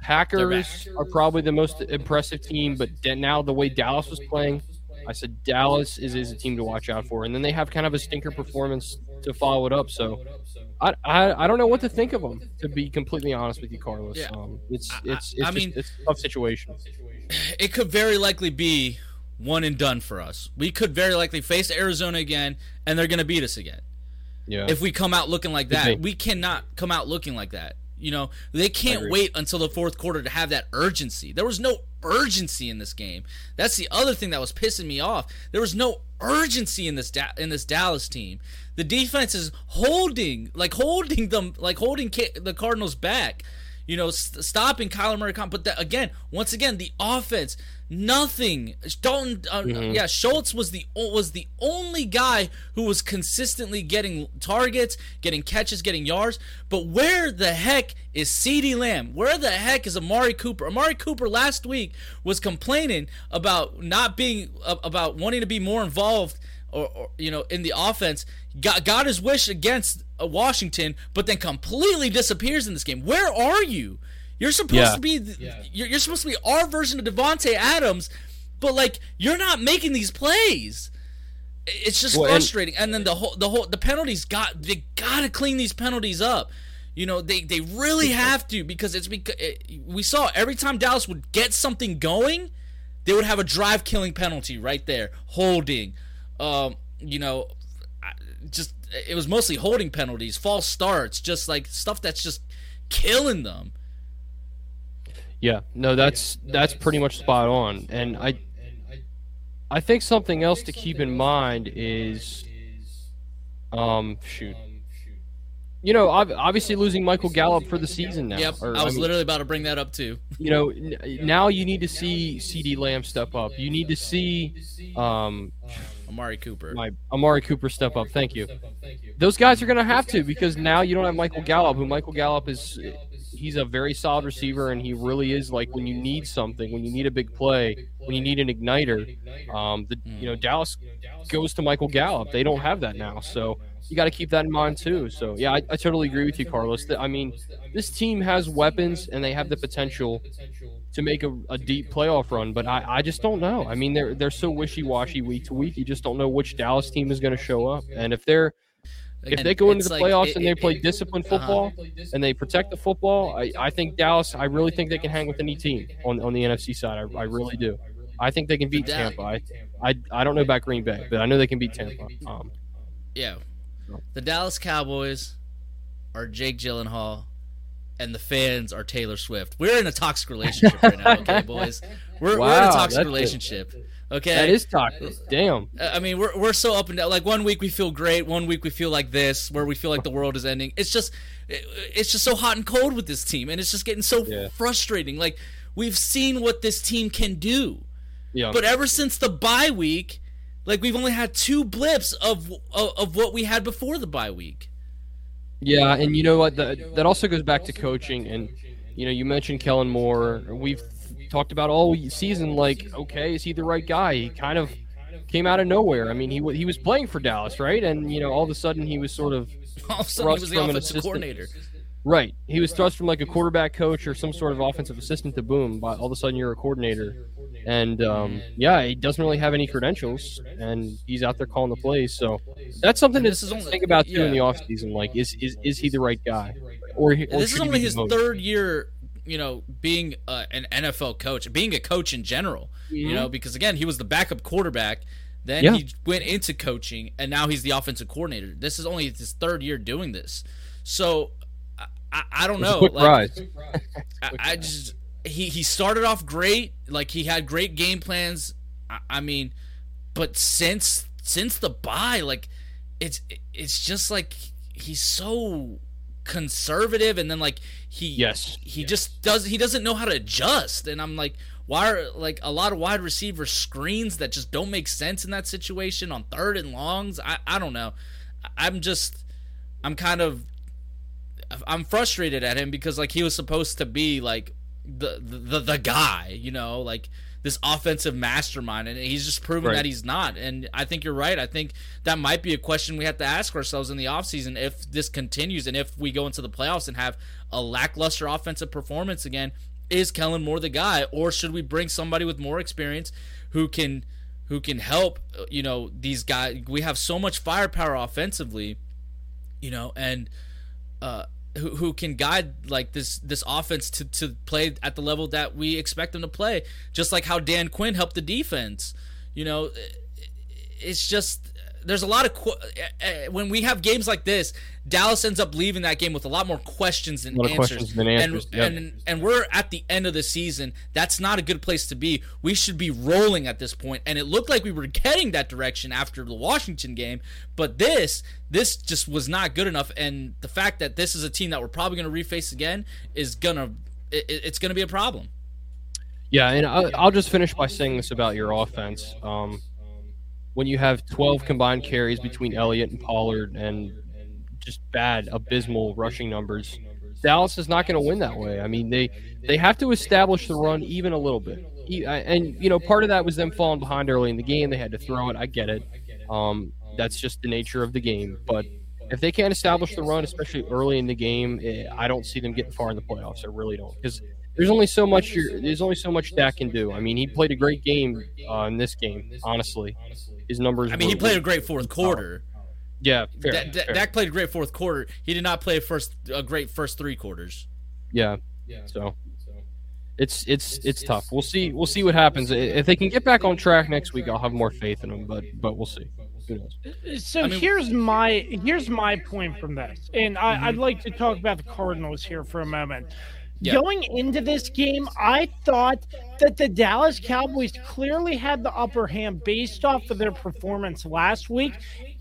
Packers are probably the most impressive team, but now the way Dallas was playing, I said Dallas is, is a team to watch out for. And then they have kind of a stinker performance to follow it up. So I, I, I don't know what to think of them, to be completely honest with you, Carlos. Yeah. Um, it's it's it's, I, I mean, it's a tough situation. It could very likely be one and done for us. We could very likely face Arizona again, and they're going to beat us again. Yeah. If we come out looking like that, we cannot come out looking like that. You know, they can't wait until the fourth quarter to have that urgency. There was no urgency in this game. That's the other thing that was pissing me off. There was no urgency in this da- in this Dallas team. The defense is holding, like holding them, like holding the Cardinals back. You know, st- stopping Kyler Murray. But the, again, once again, the offense Nothing. Dalton, uh, yeah, Schultz was the was the only guy who was consistently getting targets, getting catches, getting yards. But where the heck is CeeDee Lamb? Where the heck is Amari Cooper? Amari Cooper last week was complaining about not being uh, about wanting to be more involved, or, or you know, in the offense. Got got his wish against uh, Washington, but then completely disappears in this game. Where are you? You're supposed Yeah. to be th- you're, you're supposed to be our version of Davante Adams, but like you're not making these plays. It's just Well, frustrating. And, then the whole the whole the penalties got they got to clean these penalties up. You know they they really have to because it's because we saw every time Dallas would get something going, they would have a drive killing penalty right there, holding. Um, you know, just it was mostly holding penalties, false starts, just like stuff that's just killing them. Yeah, no, that's that's pretty much spot on. And I I think something else to keep in mind is um shoot. You know, ob- obviously losing Michael Gallup for the season now. Yep, or, I was mean, literally about to bring that up too. you know, now you need to see CeeDee Lamb step up. You need to see um Amari Cooper. my Amari Cooper step up. Thank you. Those guys are going to have to because now you don't have Michael Gallup, who Michael Gallup is he's a very solid receiver and he really is like when you need something, when you need a big play, when you need an igniter, um the you know Dallas goes to Michael Gallup. They don't have that now. So you got to keep that in mind too. So yeah, I, I totally agree with you, Carlos. I mean, this team has weapons and they have the potential to make a, a deep playoff run, but I, I just don't know. I mean, they're they're so wishy washy week to week. You just don't know which Dallas team is going to show up. And if they're if they go into the like- playoffs it- and they it- play it- disciplined uh-huh. football and they protect the football, I, I think Dallas. I really think they can hang with any team on on the NFC side. I, I really do. I think they can beat Tampa. I, I I don't know about Green Bay, but I know they can beat Tampa. Um, Yeah. The Dallas Cowboys are Jake Gyllenhaal, and the fans are Taylor Swift. We're in a toxic relationship right now, okay, boys? We're, we're in a toxic relationship. Okay. that is toxic. Damn. I mean, we're we're so up and down. Like one week we feel great, one week we feel like this, where we feel like the world is ending. It's just, it's just so hot and cold with this team, and it's just getting so Yeah. frustrating. Like we've seen what this team can do, Yeah. but ever since the bye week, like we've only had two blips of of, of what we had before the bye week. Yeah, and you know what? That that also goes back to coaching, and you know, you mentioned Kellen Moore. We've talked about all season. Like, okay, is he the right guy? He kind of came out of nowhere. I mean, he he was playing for Dallas, right? And you know, all of a sudden, he was sort of All of a sudden, he Thrust was the from an offensive assistant. coordinator. right. He was thrust from like a quarterback coach or some sort of offensive assistant to boom. But all of a sudden, you're a coordinator, and um, yeah, he doesn't really have any credentials, and he's out there calling the plays. So that's something to This is only- think about too in the yeah. offseason. Like, is is is he the right guy? Or, or this is only his third year you know being uh, an nfl coach being a coach in general you know because again he was the backup quarterback. Then Yeah. he went into coaching and now he's the offensive coordinator. This is only his third year doing this. So i, I, don't know. quick like. I, I just he he started off great. Like he had great game plans. I, I mean but since since the bye, like it's it's just like he's so conservative and then like he Yes. he just does he doesn't know how to adjust and i'm like why are like a lot of wide receiver screens that just don't make sense in that situation on third and longs? I i don't know. I'm just i'm kind of i'm frustrated at him because like he was supposed to be like the the, the guy you know? Like this offensive mastermind and he's just proven Right. that he's not. And i think you're right. I think that might be a question we have to ask ourselves in the offseason if this continues and if we go into the playoffs and have a lackluster offensive performance again. Is kellen moore the guy or should we bring somebody with more experience who can who can help you know these guys we have so much firepower offensively you know and uh who, can guide like this this offense to, to play at the level that we expect them to play. Just like how Dan Quinn helped the defense. You know it's just there's a lot of qu- uh, when we have games like this Dallas ends up leaving that game with a lot more questions than A lot of answers, questions than answers, and, yep. and and we're at the end of the season. That's not a good place to be. We should be rolling at this point. And it looked like we were getting that direction after the Washington game but this this just was not good enough. And the fact that this is a team that we're probably going to reface again is gonna it, it- it's going to be a problem. Yeah, and I, I'll just finish by saying this about your offense. Um, when you have 12 combined carries between Elliott and Pollard and just bad, abysmal rushing numbers, Dallas is not going to win that way. I mean, they they have to establish the run even a little bit. And you know, part of that was them falling behind early in the game. They had to throw it. I get it. Um, that's just the nature of the game. But if they can't establish the run, especially early in the game, eh, I don't see them getting far in the playoffs. I really don't, because there's only so much. There's only so much Dak can do. I mean, he played a great game uh, in this game. Honestly, his numbers. I mean, were, he played a great fourth quarter. Yeah, fair, D- D- fair. Dak played a great fourth quarter. He did not play a first a great first three quarters. Yeah, Yeah. so it's it's it's tough. We'll see. We'll see what happens. If they can get back on track next week, I'll have more faith in them. But but we'll see. So I mean- here's my here's my point from this, and I, I'd like to talk about the Cardinals here for a moment. Yeah. Going into this game, I thought that the Dallas Cowboys clearly had the upper hand based off of their performance last week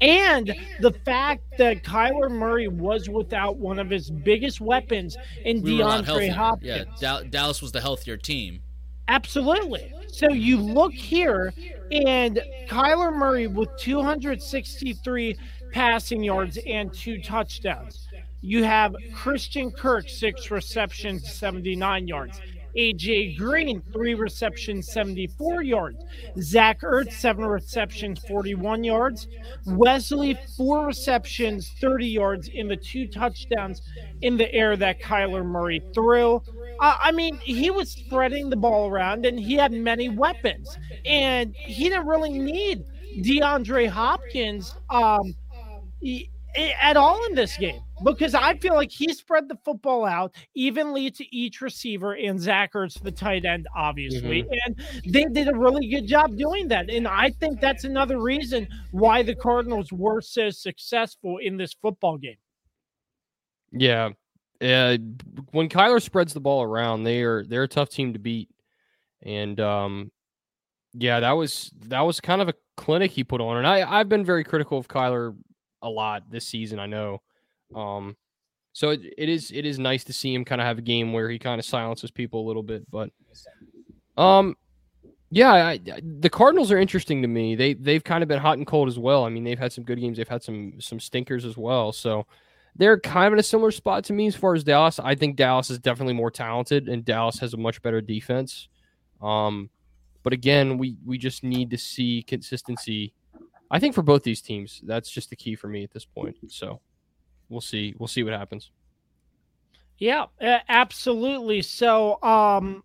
and the fact that Kyler Murray was without one of his biggest weapons in We DeAndre. Hopkins. Yeah, Dal- Dallas was the healthier team. Absolutely. So you look here, and Kyler Murray with 263 passing yards and two touchdowns. You have Christian Kirk, six receptions, 79 yards. AJ Green, three receptions, 74 yards. Zach Ertz, seven receptions, 41 yards. Wesley, four receptions, 30 yards in the two touchdowns in the air that Kyler Murray threw. Uh, I mean, he was spreading the ball around and he had many weapons. And he didn't really need DeAndre Hopkins um, at all in this game because I feel like he spread the football out evenly to each receiver and Zach Ertz, the tight end, obviously. And they did a really good job doing that. And I think that's another reason why the Cardinals were so successful in this football game. Yeah. Uh, when Kyler spreads the ball around, they are they're a tough team to beat. And um yeah, that was that was kind of a clinic he put on. And I, I've been very critical of Kyler a lot this season, I know. Um so it, it is it is nice to see him kind of have a game where he kind of silences people a little bit, but um yeah, I, the Cardinals are interesting to me. They they've kind of been hot and cold as well. I mean, they've had some good games, they've had some some stinkers as well. So they're kind of in a similar spot to me as far as Dallas. I think Dallas is definitely more talented, and Dallas has a much better defense. Um, but again, we we just need to see consistency. I think for both these teams, that's just the key for me at this point. So we'll see. We'll see what happens. Yeah, absolutely. So, um,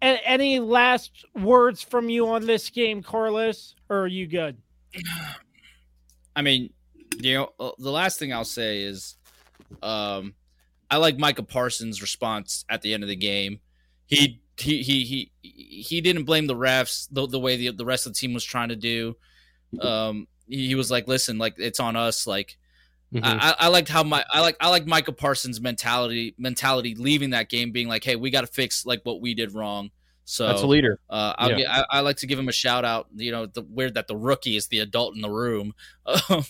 a- any last words from you on this game, Carlos, or are you good? I mean, you know, uh, the last thing I'll say is, um, I like Micah Parsons' response at the end of the game. He he he he he didn't blame the refs the, the way the the rest of the team was trying to do. Um, he, he was like, "Listen, like it's on us." Like Mhm. I, I liked how my I like I like Michael Parsons' mentality mentality leaving that game, being like, "Hey, we got to fix like what we did wrong." So that's a leader. uh, I'll Yeah. get, I, I like to give him a shout out. You know, the weird that the rookie is the adult in the room, um,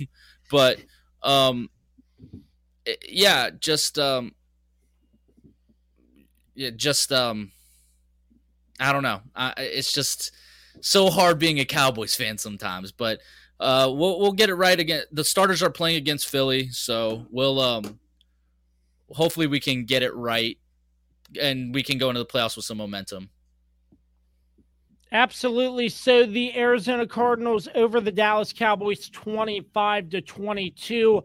but um, i- yeah, just um, yeah, just um, I don't know. I, it's just so hard being a Cowboys fan sometimes, but uh, we'll we'll get it right again. The starters are playing against Philly, so we'll um, hopefully we can get it right, and we can go into the playoffs with some momentum. Absolutely. So the Arizona Cardinals over the Dallas Cowboys 25 to 22.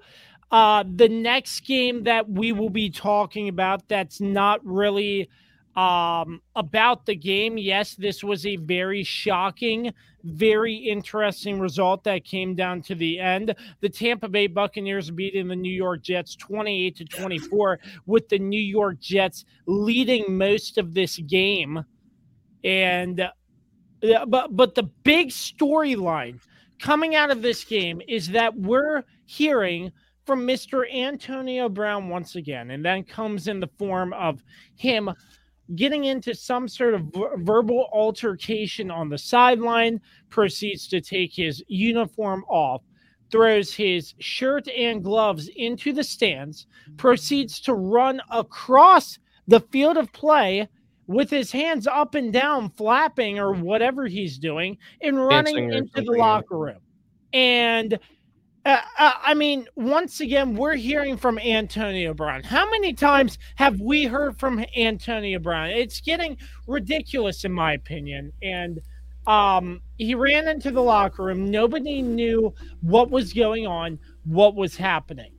Uh, the next game that we will be talking about that's not really um, about the game. Yes, this was a very shocking, very interesting result that came down to the end. The Tampa Bay Buccaneers beating the New York Jets 28 to 24, with the New York Jets leading most of this game. And but but the big storyline coming out of this game is that we're hearing from Mr. Antonio Brown once again, and that comes in the form of him getting into some sort of ver- verbal altercation on the sideline, proceeds to take his uniform off, throws his shirt and gloves into the stands, proceeds to run across the field of play with his hands up and down, flapping or whatever he's doing, and running Dancing into the locker room. And uh, uh, I mean, once again, we're hearing from Antonio Brown. How many times have we heard from Antonio Brown? It's getting ridiculous, in my opinion. And um, he ran into the locker room. Nobody knew what was going on, what was happening.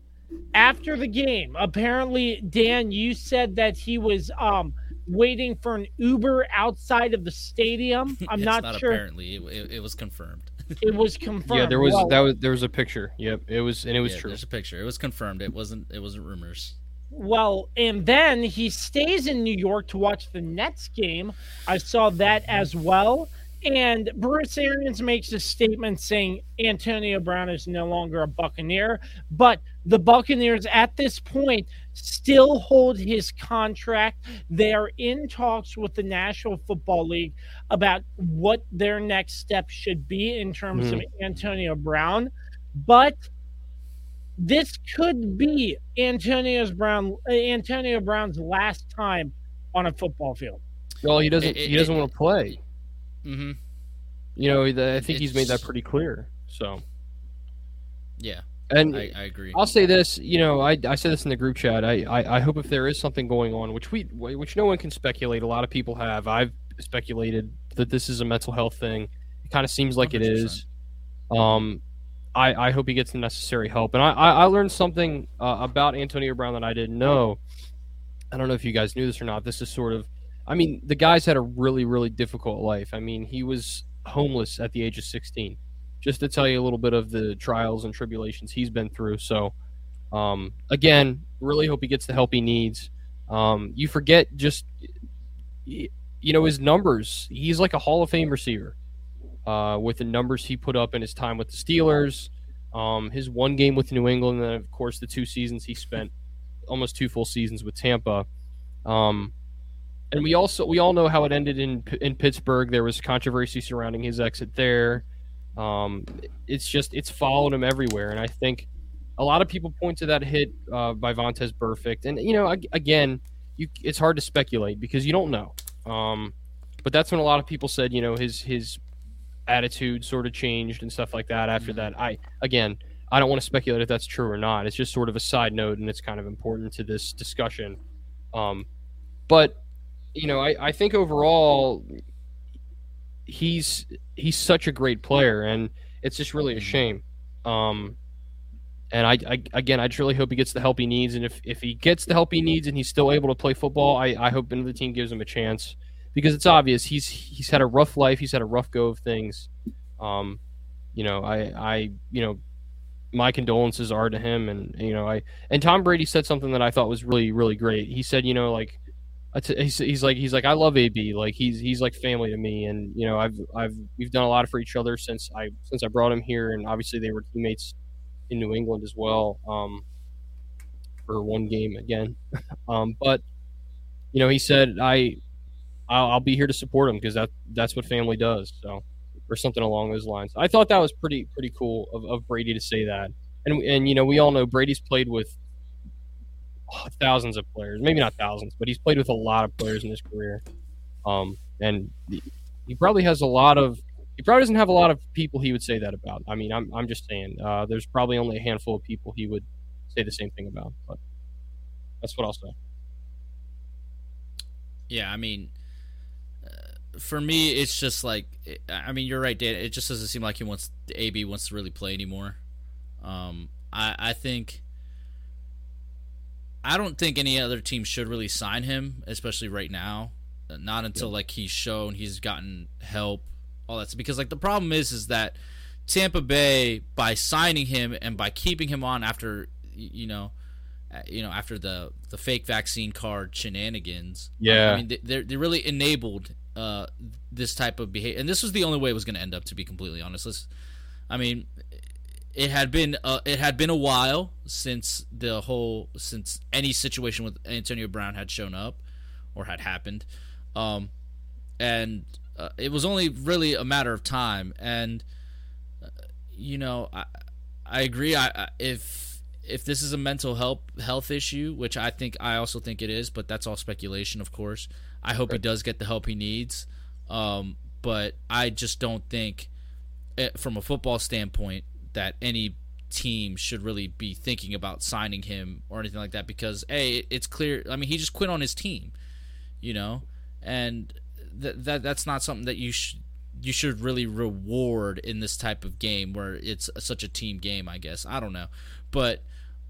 After the game, apparently, Dan, you said that he was um, waiting for an Uber outside of the stadium. I'm It's not, sure Apparently, it, it was confirmed. It was confirmed. Yeah, there was Well, that was there was a picture. Yep, it was and it was Yeah, true. There's a picture. It was confirmed. It wasn't. It wasn't rumors. Well, and then he stays in New York to watch the Nets game. I saw that as well. And Bruce Arians makes a statement saying Antonio Brown is no longer a Buccaneer, but the Buccaneers at this point still hold his contract. They are in talks with the National Football League about what their next step should be in terms of hmm. Antonio Brown. But this could be Antonio's Brown Antonio Brown's last time on a football field. Well, he doesn't. It- he doesn't want to play. Mm-hmm. You know, the, I think he's made that pretty clear. So, Yeah, and I, I agree. I'll say this, you know, I, I said this in the group chat. I, I, I hope if there is something going on, which we which no one can speculate. A lot of people have. I've speculated that this is a mental health thing. It kind of seems like it is. Um, I, I hope he gets the necessary help. And I, I, I learned something uh, about Antonio Brown that I didn't know. I don't know if you guys knew this or not. This is sort of, I mean, the guy's had a really, really difficult life. I mean, he was homeless at the age of 16 just to tell you a little bit of the trials and tribulations he's been through. So, um, again, really hope he gets the help he needs. Um, you forget just, you know, his numbers. He's like a Hall of Fame receiver uh, with the numbers he put up in his time with the Steelers, um, his one game with New England, and of course, the two seasons he spent, almost two full seasons with Tampa. Um, and we also we all know how it ended in in Pittsburgh. There was controversy surrounding his exit there. Um, it's just it's followed him everywhere, and I think a lot of people point to that hit uh, by Vontaze Burfict, and you know, ag- again, you it's hard to speculate because you don't know. Um, but that's when a lot of people said, you know, his his attitude sort of changed and stuff like that. After that, I again, I don't want to speculate if that's true or not. It's just sort of a side note, and it's kind of important to this discussion. Um, but you know, I, I think overall he's he's such a great player, and it's just really a shame. Um, and I, I again, I just really hope he gets the help he needs, and if if he gets the help he needs and he's still able to play football, I, I hope another team gives him a chance because it's obvious he's he's had a rough life, he's had a rough go of things. Um, you know, I I you know my condolences are to him and you know i and tom brady said something that i thought was really really great he said you know like he's, he's like he's like i love ab like he's he's like family to me and you know i've i've we've done a lot for each other since i since i brought him here and obviously they were teammates in new england as well um for one game again um but you know he said i i'll, I'll be here to support him because that that's what family does so or something along those lines. I thought that was pretty pretty cool of, of Brady to say that. And and you know we all know Brady's played with thousands of players, maybe not thousands, but he's played with a lot of players in his career. Um, and he- probably has a lot of he probably doesn't have a lot of people he would say that about. I mean, I'm I'm just saying uh, there's probably only a handful of people he would say the same thing about. But that's what I'll say. Yeah, I mean, uh, for me, it's just like, I mean, you're right, Dan. It just doesn't seem like he wants AB wants to really play anymore. Um, I I think. I don't think any other team should really sign him, especially right now. Uh, Not until like he's shown he's gotten help, all that. Because like the problem is, is that Tampa Bay by signing him and by keeping him on after you know, you know after the the fake vaccine card shenanigans. Yeah. I mean they they they really enabled uh this type of behavior, and this was the only way it was going to end up. To be completely honest, Let's, I mean, it had been uh, it had been a while since the whole since any situation with Antonio Brown had shown up or had happened, um, and uh, it was only really a matter of time. And uh, you know, I I agree. I, I if if this is a mental health health issue, which I think I also think it is, but that's all speculation, of course. I hope he does get the help he needs. Um, but I just don't think, eh, from a football standpoint, that any team should really be thinking about signing him or anything like that because a it's clear. I mean, he just quit on his team, you know, and that that that's not something that you should you should really reward in this type of game where it's such a team game. I guess I don't know, but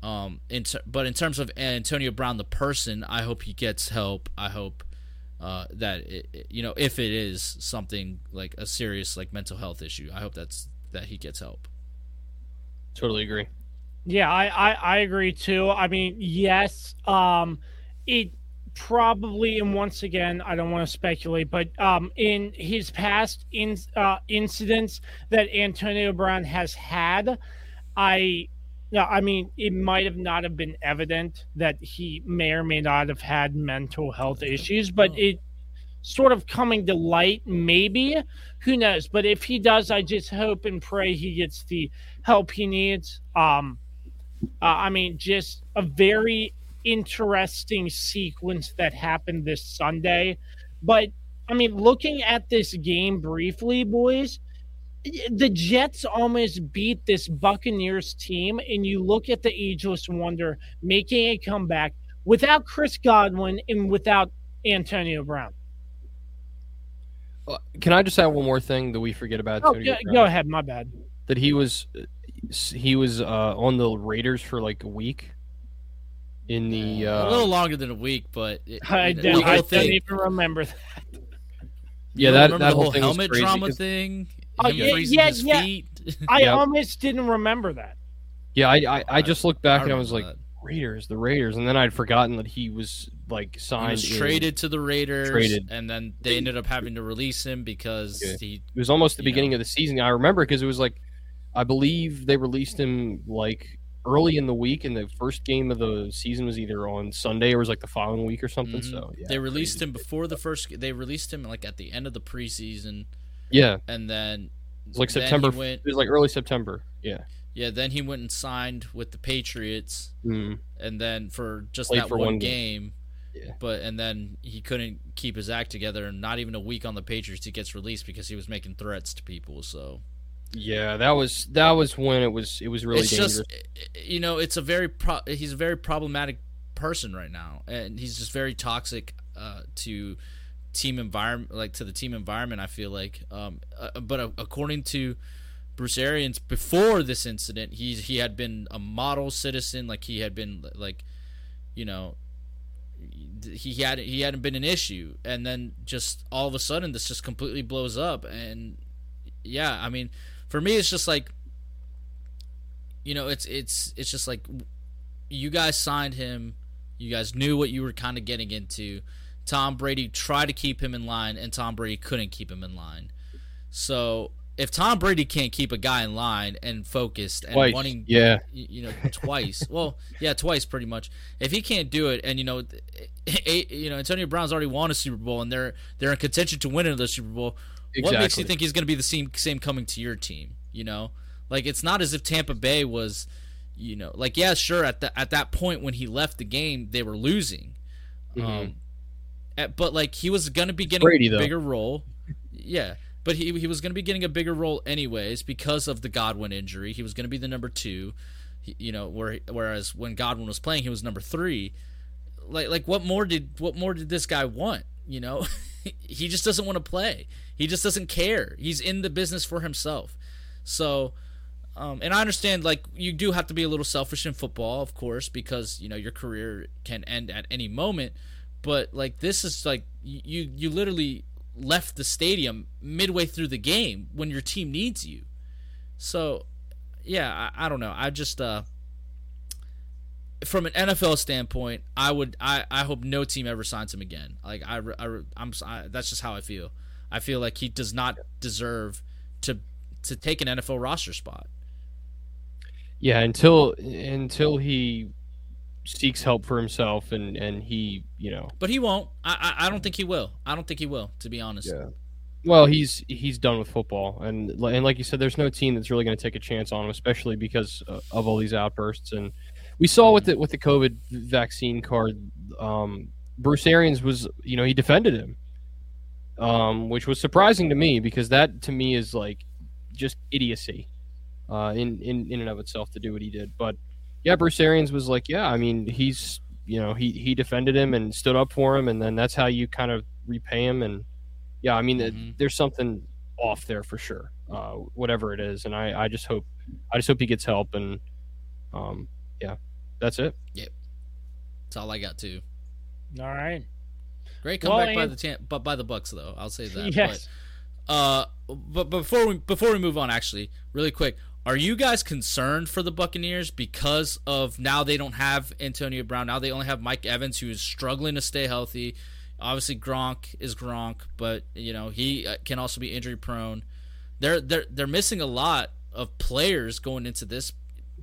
um, in ter- but in terms of Antonio Brown the person, I hope he gets help. I hope uh, that it, you know if it is something like a serious like mental health issue, I hope that's that he gets help. Totally agree. Yeah, I, I, I agree too. I mean, yes, um, it probably, and once again, I don't want to speculate, but um, in his past in, uh, incidents that Antonio Brown has had, I, no, I mean, it might have not have been evident that he may or may not have had mental health issues, but it sort of coming to light, maybe. Who knows? But if he does, I just hope and pray he gets the help he needs. Um, uh, I mean, just a very interesting sequence that happened this Sunday. But I mean, looking at this game briefly, boys, the Jets almost beat this Buccaneers team, and you look at the ageless wonder making a comeback without Chris Godwin and without Antonio Brown. Uh, Can I just add one more thing that we forget about? Oh, Antonio go, ahead. My bad. That he was he was uh, on the Raiders for like a week. In the uh, a uh, little longer than a week, but it, I, you know, don't, I don't even remember that. yeah that that the whole whole helmet crazy drama 'cause- thing. Oh, him yeah, yeah, his yeah. feet. I Yep. almost didn't remember that. Yeah, I I, I just looked back and I was like that. Raiders, the Raiders, and then I'd forgotten that he was like he signed. was traded to the Raiders, Traded. and then they ended up having to release him because he It was almost the beginning know. of the season. I remember because it was like, I believe they released him like early in the week, and the first game of the season was either on Sunday or was like the following week or something. Mhm. So yeah, they released him before the first. They released him like at the end of the preseason, Yeah, and then was like September. went- it was like early September. Yeah. yeah, then he went and signed with the Patriots, Mm. and then for just Played that for one, one game. game. Yeah. But and then he couldn't keep his act together, and not even a week on the Patriots he gets released because he was making threats to people. So Yeah, that was that was when it was it was really it's dangerous. just you know it's a very pro- he's a very problematic person right now and he's just very toxic uh, to team environment like to the team environment i feel like um, uh, but uh, according to bruce arians before this incident he he had been a model citizen like he had been like you know he had he hadn't been an issue. And then just all of a sudden this just completely blows up. And yeah i mean for me it's just like you know it's it's it's just like you guys signed him. You guys knew what you were kind of getting into. Tom brady tried to keep him in line and tom brady couldn't keep him in line. So if tom brady can't keep a guy in line and focused and Twice. wanting Yeah. you know twice well yeah twice pretty much. If he can't do it and you know eight, you know antonio brown's already won a super bowl and they're they're in contention to win another super bowl what makes you think he's going to be the same same coming to your team you know? Like it's not as if tampa bay was you know like yeah sure at the, at that point when he left the game they were losing. Um eh, but like he was going to be getting Brady, a bigger role. Yeah but he, he was going to be getting a bigger role anyways because of the Godwin injury. He was going to be the number two, you know. Where, whereas when Godwin was playing, he was number three. Like like what more did what more did this guy want? You know, he just doesn't want to play. He just doesn't care. He's in the business for himself. So, um, and I understand like you do have to be a little selfish in football, of course, because you know your career can end at any moment. But like this is like you you literally left the stadium midway through the game when your team needs you. So, yeah, I, I don't know. I just uh from an NFL standpoint, I would I, I hope no team ever signs him again. Like I, I I'm I, that's just how I feel. I feel like he does not deserve to to take an NFL roster spot. Yeah, until until he seeks help for himself and and he, you know, But he won't. I, I I don't think he will. I don't think he will. To be honest. Yeah. well, he's he's done with football and and like you said there's no team that's really going to take a chance on him especially because uh, of all these outbursts and we saw with the with the COVID vaccine card, um, Bruce Arians was you know he defended him, um, which was surprising to me because that to me is like just idiocy, uh, in in in and of itself to do what he did. But yeah, Bruce Arians was like, yeah, I mean he's you know he he defended him and stood up for him, and then that's how you kind of repay him. And yeah, I mean Mhm. there's something off there for sure, uh, whatever it is. And I I just hope I just hope he gets help and um yeah, that's it. Yep, that's all I got too. All right. Great Well, comeback by and- the Tam- but by the Bucs though. I'll say that. Yes. But, uh, but before we before we move on, actually, really quick, are you guys concerned for the Buccaneers because of now they don't have Antonio Brown? Now they only have Mike Evans, who is struggling to stay healthy. Obviously, Gronk is Gronk, but you know he uh, can also be injury prone. They're they're they're missing a lot of players going into this,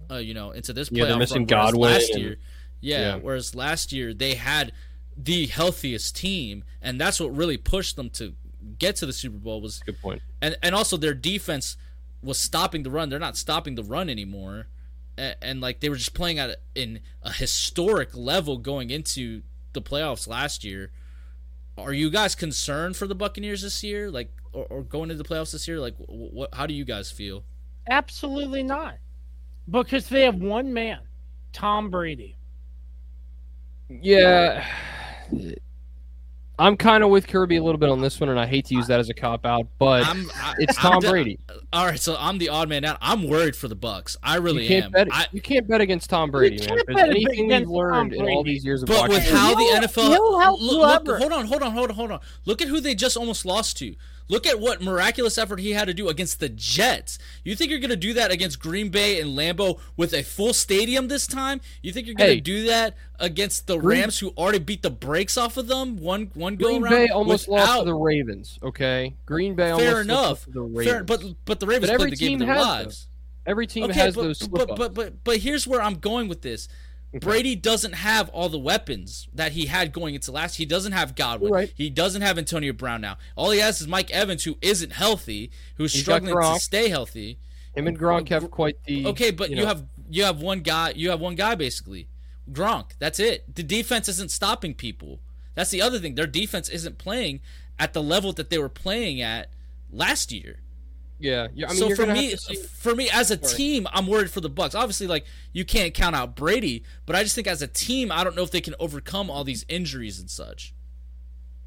uh, you know, into this playoff. Yeah, they're missing Godwin last and- year. Yeah, yeah. Whereas last year they had the healthiest team, and that's what really pushed them to get to the Super Bowl. Was Good point. and and also their defense was stopping the run. They're not stopping the run anymore, and, and like they were just playing at a, in a historic level going into the playoffs last year. Are you guys concerned for the Buccaneers this year, like or, or going into the playoffs this year? Like, what? How do you guys feel? Absolutely not. Because they have one man, Tom Brady. Yeah. I'm kind of with Kirby a little bit on this one, and I hate to use that as a cop out, but I'm, I, it's I'm Tom de- Brady. All right, so I'm the odd man out. I'm worried for the Bucs. I really you can't am. bet. I, you can't bet against Tom Brady, man. can't If bet anything against we've learned in all these years of But with watching, how He'll- the NFL he'll help look, look, whoever. hold on, hold on, hold on, hold on, hold on. Look at who they just almost lost to. Look at what miraculous effort he had to do against the Jets. You think you're going to do that against Green Bay and Lambeau with a full stadium this time? You think you're going to Hey. do that against the Green- Rams who already beat the brakes off of them one one go round? Green around? Bay almost lost to the Ravens. Okay, Green Bay almost Fair lost enough. to the Fair, but but the Ravens But every played the game of their lives. every team Okay, has but, those but, but but but here's where I'm going with this. Brady doesn't have all the weapons that he had going into last. He doesn't have Godwin. Right. He doesn't have Antonio Brown now. All he has is Mike Evans, who isn't healthy, who's He's struggling to stay healthy. Him and Gronk have quite the Okay, but you, know, have you have one guy. You have one guy basically, Gronk. That's it. The defense isn't stopping people. That's the other thing. Their defense isn't playing at the level that they were playing at last year yeah. yeah I mean, so you're for me, see- for me as a team, I'm worried for the Bucs. Obviously, like you can't count out Brady, but I just think as a team, I don't know if they can overcome all these injuries and such.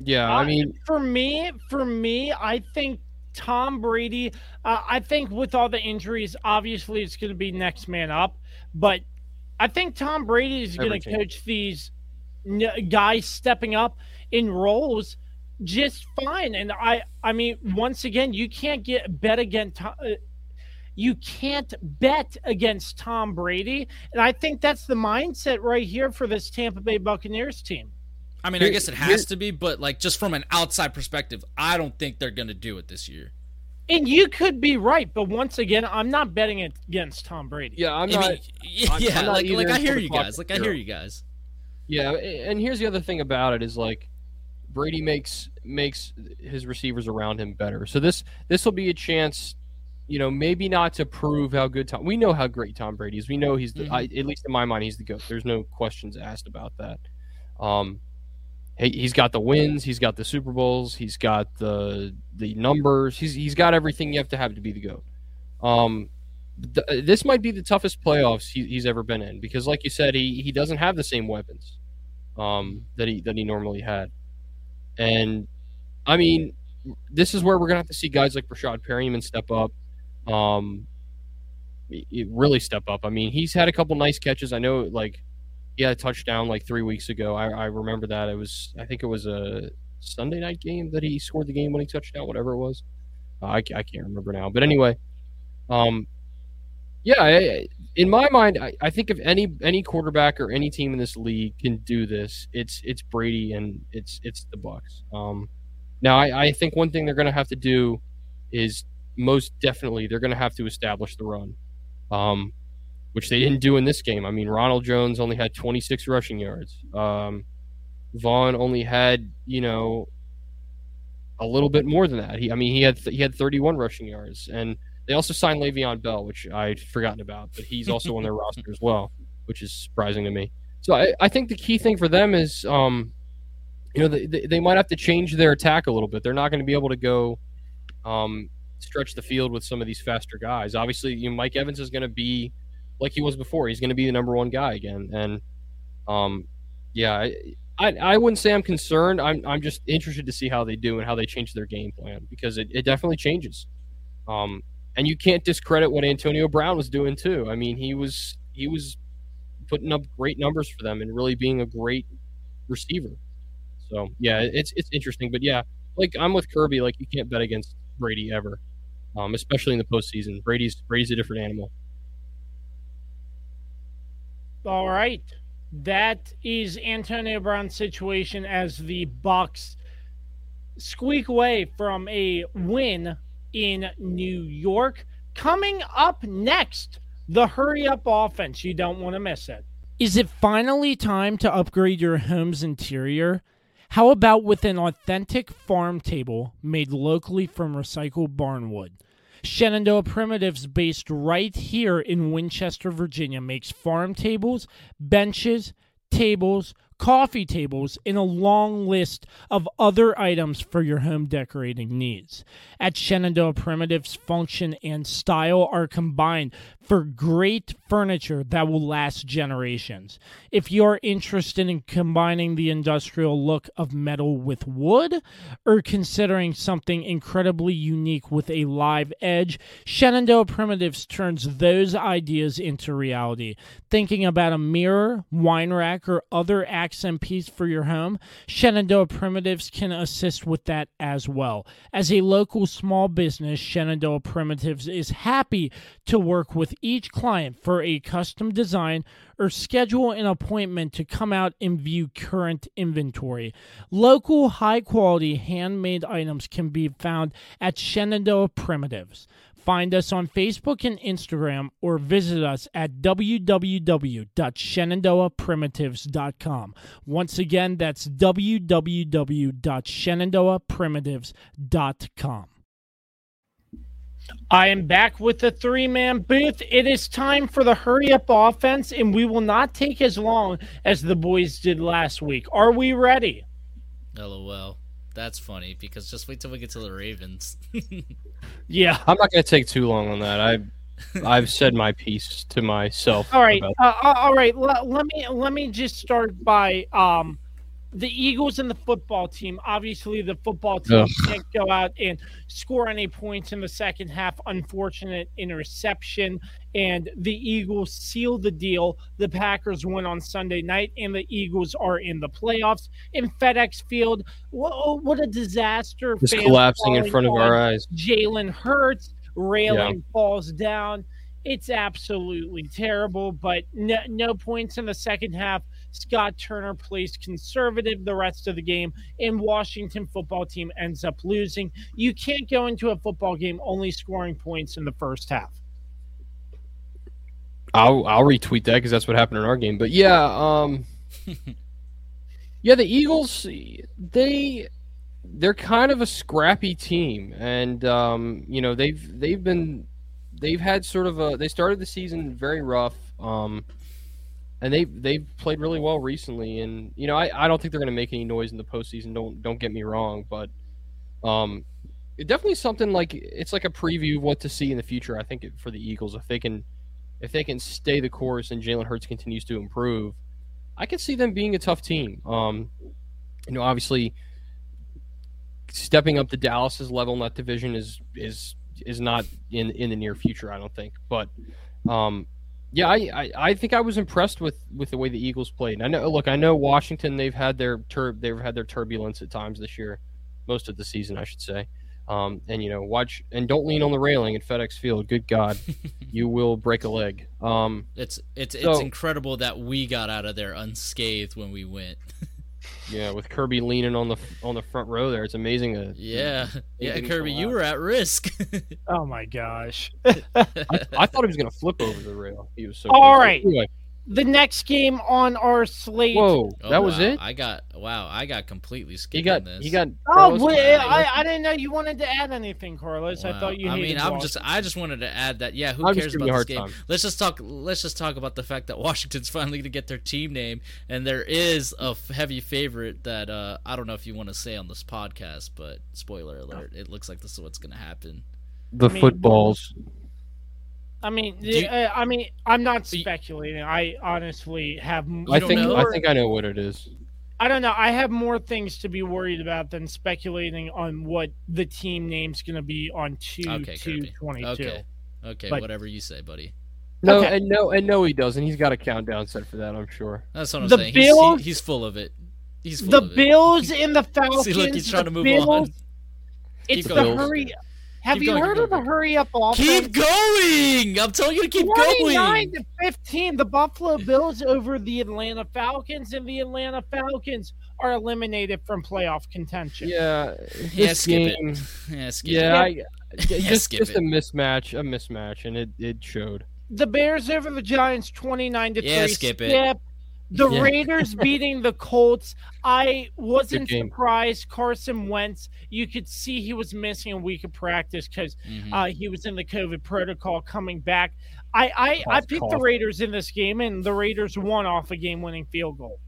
yeah, I Uh, mean, for me, for me, I think Tom Brady. Uh, I think with all the injuries, obviously it's going to be next man up. But I think Tom Brady is going to team. coach these n- guys stepping up in roles just fine. And I, I mean, once again, you can't get bet against. Uh, You can't bet against Tom Brady, and I think that's the mindset right here for this Tampa Bay Buccaneers team. I mean, I guess it has to be, but like just from an outside perspective, I don't think they're going to do it this year. And you could be right, but once again, I'm not betting it against Tom Brady. yeah, I'm I not. mean, yeah, I'm- I'm not like, like I hear you guys. Like I hear you guys. Yeah, and here's the other thing about it is like Brady makes makes his receivers around him better. So this this will be a chance, you know, maybe not to prove how good Tom. We know how great Tom Brady is. We know he's the, Mhm. I, at least in my mind, he's the goat. There's no questions asked about that. Um, he, he's got the wins. He's got the Super Bowls. He's got the the numbers. He's he's got everything you have to have to be the goat. Um, th- this might be the toughest playoffs he, he's ever been in because, like you said, he he doesn't have the same weapons um, that he that he normally had, and I mean, this is where we're gonna have to see guys like Rashad Perriman step up, um, really step up. I mean, he's had a couple nice catches. I know, like he had a touchdown like three weeks ago. I, I remember that. It was I think it was a Sunday night game that he scored the game winning touchdown, whatever it was. Uh, I, I can't remember now, but anyway, um, yeah, in my mind, I, I think if any any quarterback or any team in this league can do this, it's it's Brady and it's it's the Bucs. Um, now, I, I think one thing they're going to have to do is most definitely they're going to have to establish the run, um, which they didn't do in this game. I mean, Ronald Jones only had 26 rushing yards. Um, Vaughn only had you know a little bit more than that. He, I mean, he had he had 31 rushing yards, and they also signed Le'Veon Bell, which I'd forgotten about, but he's also on their roster as well. which is surprising to me. So I, I think the key thing for them is, um, you know, they, they might have to change their attack a little bit. They're not going to be able to go um, stretch the field with some of these faster guys. Obviously, you know, Mike Evans is going to be like he was before. He's going to be the number one guy again, and um, yeah, I, I, I wouldn't say I'm concerned. I'm I'm just interested to see how they do and how they change their game plan because it, it definitely changes. Um, and you can't discredit what Antonio Brown was doing too. I mean, he was he was putting up great numbers for them and really being a great receiver. So yeah, it's it's interesting, but yeah, like I'm with Kirby. Like you can't bet against Brady ever, um, especially in the postseason. Brady's Brady's a different animal. All right, that is Antonio Brown's situation as the Bucs squeak away from a win in New York. Coming up next, the hurry up offense. You don't want to miss it. Is it finally time to upgrade your home's interior? How about with an authentic farm table made locally from recycled barnwood? Shenandoah Primitives, based right here in Winchester, Virginia, makes farm tables, benches, tables, coffee tables, and a long list of other items for your home decorating needs. At Shenandoah Primitives, function and style are combined for great furniture that will last generations. If you're interested in combining the industrial look of metal with wood or considering something incredibly unique with a live edge, Shenandoah Primitives turns those ideas into reality. Thinking about a mirror, wine rack, or other accent piece for your home, Shenandoah Primitives can assist with that as well. As a local small business, Shenandoah Primitives is happy to work with each client for a custom design or schedule an appointment to come out and view current inventory. Local high quality handmade items can be found at Shenandoah Primitives. Find us on Facebook and Instagram or visit us at www.shenandoahprimitives.com. Once again, that's www.shenandoahprimitives.com. I am back with the three man booth. It is time for the hurry up offense, and we will not take as long as the boys did last week. Are we ready? LOL. That's funny because just wait till we get to the Ravens. yeah, I'm not going to take too long on that. I I've said my piece to myself. All right, uh, all right. Let, let me let me just start by um the Eagles and the football team. Obviously, the football team Ugh. can't go out and score any points in the second half. Unfortunate interception. And the Eagles seal the deal. The Packers win on Sunday night, and the Eagles are in the playoffs in FedEx Field. What, oh, what a disaster! Just collapsing in front of our eyes. Jalen Hurts railing yeah. falls down. It's absolutely terrible, but no, no points in the second half. Scott Turner plays conservative the rest of the game, and Washington football team ends up losing. You can't go into a football game only scoring points in the first half. I'll I'll retweet that because that's what happened in our game. But yeah, um, yeah, the Eagles they they're kind of a scrappy team, and um, you know they've they've been they've had sort of a they started the season very rough. Um, and they they've played really well recently. And you know, I, I don't think they're going to make any noise in the postseason. Don't don't get me wrong, but um, it definitely something like it's like a preview of what to see in the future. I think for the Eagles, if they can if they can stay the course and Jalen Hurts continues to improve, I can see them being a tough team. Um, you know, obviously, stepping up to Dallas's level in that division is is is not in in the near future. I don't think, but um, yeah, I, I, I, think I was impressed with, with the way the Eagles played. And I know, look, I know Washington. They've had their tur- they've had their turbulence at times this year, most of the season, I should say. Um, and you know, watch and don't lean on the railing at FedEx Field. Good God, you will break a leg. Um, it's it's so, it's incredible that we got out of there unscathed when we went. yeah, with Kirby leaning on the on the front row there, it's amazing. That, yeah, yeah, Kirby, you were at risk. oh my gosh! I, I, thought he was gonna flip over the rail. He was so. All right. Anyway. The next game on our slate. Whoa, Oh, that was wow. it. I got wow. I got completely skipped. He got this. he got. Oh, wait, Hyde. I, I didn't know you wanted to add anything, Carlos. I thought you. I mean, I'm Boston. just. I just wanted to add that. Yeah, who I'm cares about you a this game? time. Let's just talk. Let's just talk about the fact that Washington's finally going to get their team name, and there is a heavy favorite that uh, I don't know if you want to say on this podcast, but spoiler alert, it looks like this is what's going to happen. the I mean, footballs. I mean, you- uh, I mean, I'm not you- speculating. I honestly have. m- I don't think know? I think I know what it is. I don't know. I have more things to be worried about than speculating on what the team name's going to be on two Okay, two Kirby. twenty two. Okay, okay, But- whatever you say, buddy. No, Okay. and no, and no, he doesn't. He's got a countdown set for that. I'm sure. That's what I'm The saying. He's, he- Bills- he's full of it. He's full The of it. Bills and the Falcons. See, look, he's trying to move Bills, on. It's Keep the going. hurry. Have Keep you going, heard of the hurry up offense? Keep going! I'm telling you to keep 29 going. to 15, the Buffalo Bills over the Atlanta Falcons, and the Atlanta Falcons are eliminated from playoff contention. Yeah, Yeah, skip game, it. Yeah, skip Yeah, it. I, just skip just it. a mismatch, a mismatch, and it it showed. The Bears over the Giants, 29 to 3. Yeah, skip it. The Yeah. Raiders beating the Colts. I wasn't surprised. Carson Wentz, you could see he was missing a week of practice because Mhm. uh, he was in the COVID protocol coming back. I I, I Cough, picked the. Raiders in this game, and the Raiders won off a game-winning field goal.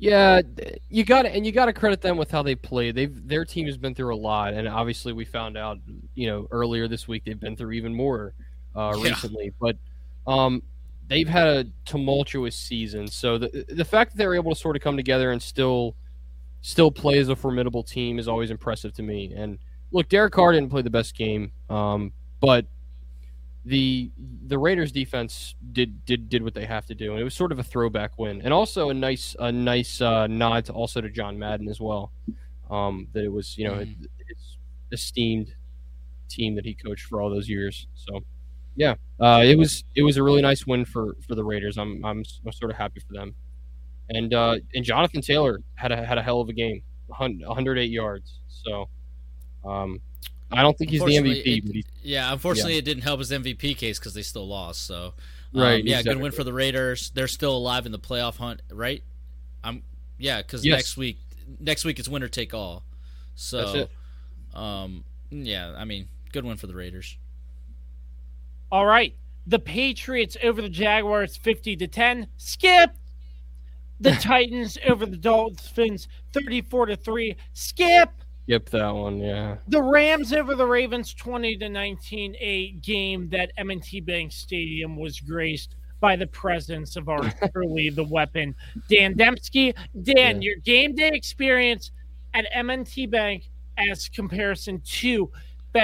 Yeah, you got to and you got to credit them with how they played. They've their team has been through a lot, and obviously we found out, you know, earlier this week they've been through even more uh, Yeah. recently. But um, they've had a tumultuous season, so the the fact that they're able to sort of come together and still still play as a formidable team is always impressive to me. And look, Derek Carr didn't play the best game, um, but the the Raiders defense did did did what they have to do, and it was sort of a throwback win, and also a nice a nice uh, nod to also to John Madden as well. Um, that it was you know his esteemed team that he coached for all those years. So yeah, uh, it was it was a really nice win for for the Raiders. I'm I'm, I'm sort of happy for them, and uh, and Jonathan Taylor had a had a hell of a game, 108 yards. So. Um, I don't think he's the MVP, it- he's yeah, unfortunately, it didn't help his MVP case because they still lost. So, um, Right, yeah, good win for the Raiders. They're still alive in the playoff hunt, right? I'm, yeah, because Yes. next week, next week it's winner take all. So, That's it. um, yeah, I mean, good win for the Raiders. All right. The Patriots over the Jaguars 50 to 10. Skip. The Titans over the Dolphins 34 to 3. Skip. Yep, that one. Yeah. The Rams over the Ravens 20 to 19. A game that M&T Bank Stadium was graced by the presence of our truly the weapon Dan Demski. Dan, Yeah. your game day experience at M&T Bank as comparison to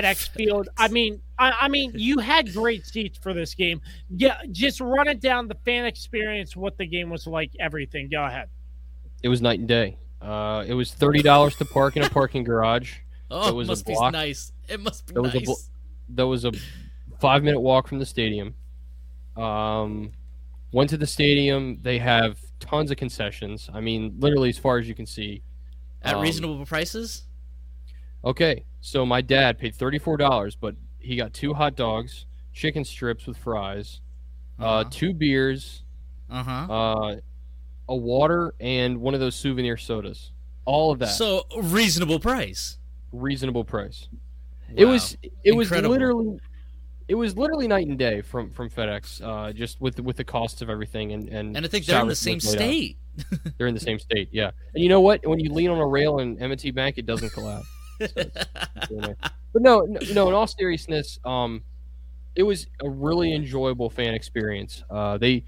FedEx Field. I mean, I, I mean, you had great seats for this game. Yeah, just run it down the fan experience, what the game was like, everything. Go ahead. It was night and day. Uh, it was thirty dollars to park in a parking garage. Oh, It was it a must be block. nice. It must be There was a nice. blo- There was a five minute walk from the stadium. Um, went to the stadium. They have tons of concessions. I mean, literally as far as you can see. At Um, reasonable prices. Okay, so my dad paid thirty four dollars, but he got two hot dogs, chicken strips with fries, uh, Uh-huh. two beers, Uh huh. uh, a water, and one of those souvenir sodas. All of that. So reasonable price. reasonable price. It was it was literally it was literally night and day from from FedEx, uh, just with with the costs of everything and and and I think they're in the same was laid out. state. They're in the same state, yeah. And you know what? When you lean on a rail in M&T Bank, it doesn't collapse. So it's- it's really nice. but no, no, no, in all seriousness, um, it was a really enjoyable fan experience. Uh, they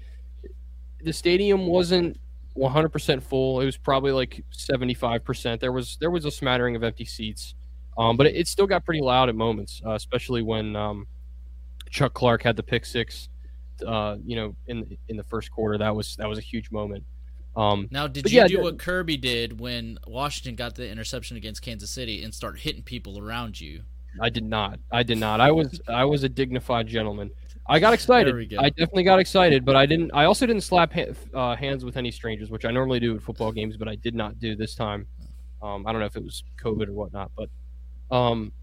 the stadium wasn't 100% full. It was probably like 75%. There was there was a smattering of empty seats. Um, but it, it still got pretty loud at moments, uh, especially when um, Chuck Clark had the pick six. Uh, you know, in in the first quarter, that was that was a huge moment. Um, Now, did you yeah, do what Kirby did when Washington got the interception against Kansas City and start hitting people around you? I did not. I did not. I was I was a dignified gentleman. I got excited. Go. I definitely got excited, but I didn't. I also didn't slap ha- uh, hands with any strangers, which I normally do at football games, but I did not do this time. Um, I don't know if it was COVID or whatnot, but um,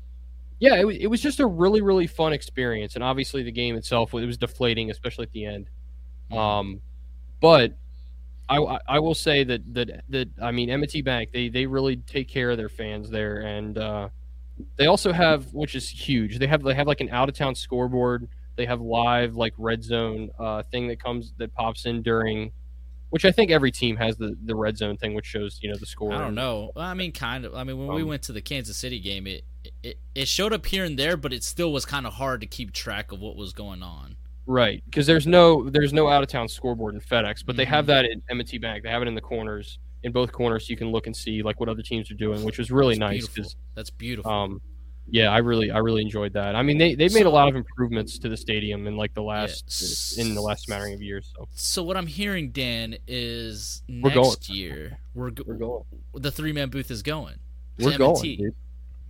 yeah, it, wa- it was just a really really fun experience. And obviously, the game itself it was deflating, especially at the end. Um, but I, I- will say that that that I mean M&T Bank they they really take care of their fans there, and uh, they also have which is huge. They have they have like an out of town scoreboard. They have live like red zone uh, thing that comes that pops in during, which I think every team has the the red zone thing, which shows you know the score. I don't know. Well, I mean, kind of. I mean, when we Um, went to the Kansas City game, it, it it showed up here and there, but it still was kind of hard to keep track of what was going on. Right, because there's no there's no out of town scoreboard in FedEx, but they have Mhm. that at M&T Bank. They have it in the corners, in both corners, so you can look and see like what other teams are doing, which was really That's nice. Beautiful. That's beautiful. um, yeah, I really I really enjoyed that. I mean, they they made a lot of improvements to the stadium in like the last in the last smattering of years. So so what I'm hearing, Dan, is We're next year we're, go- we're going, the three man booth is going. we're going, M&T. dude.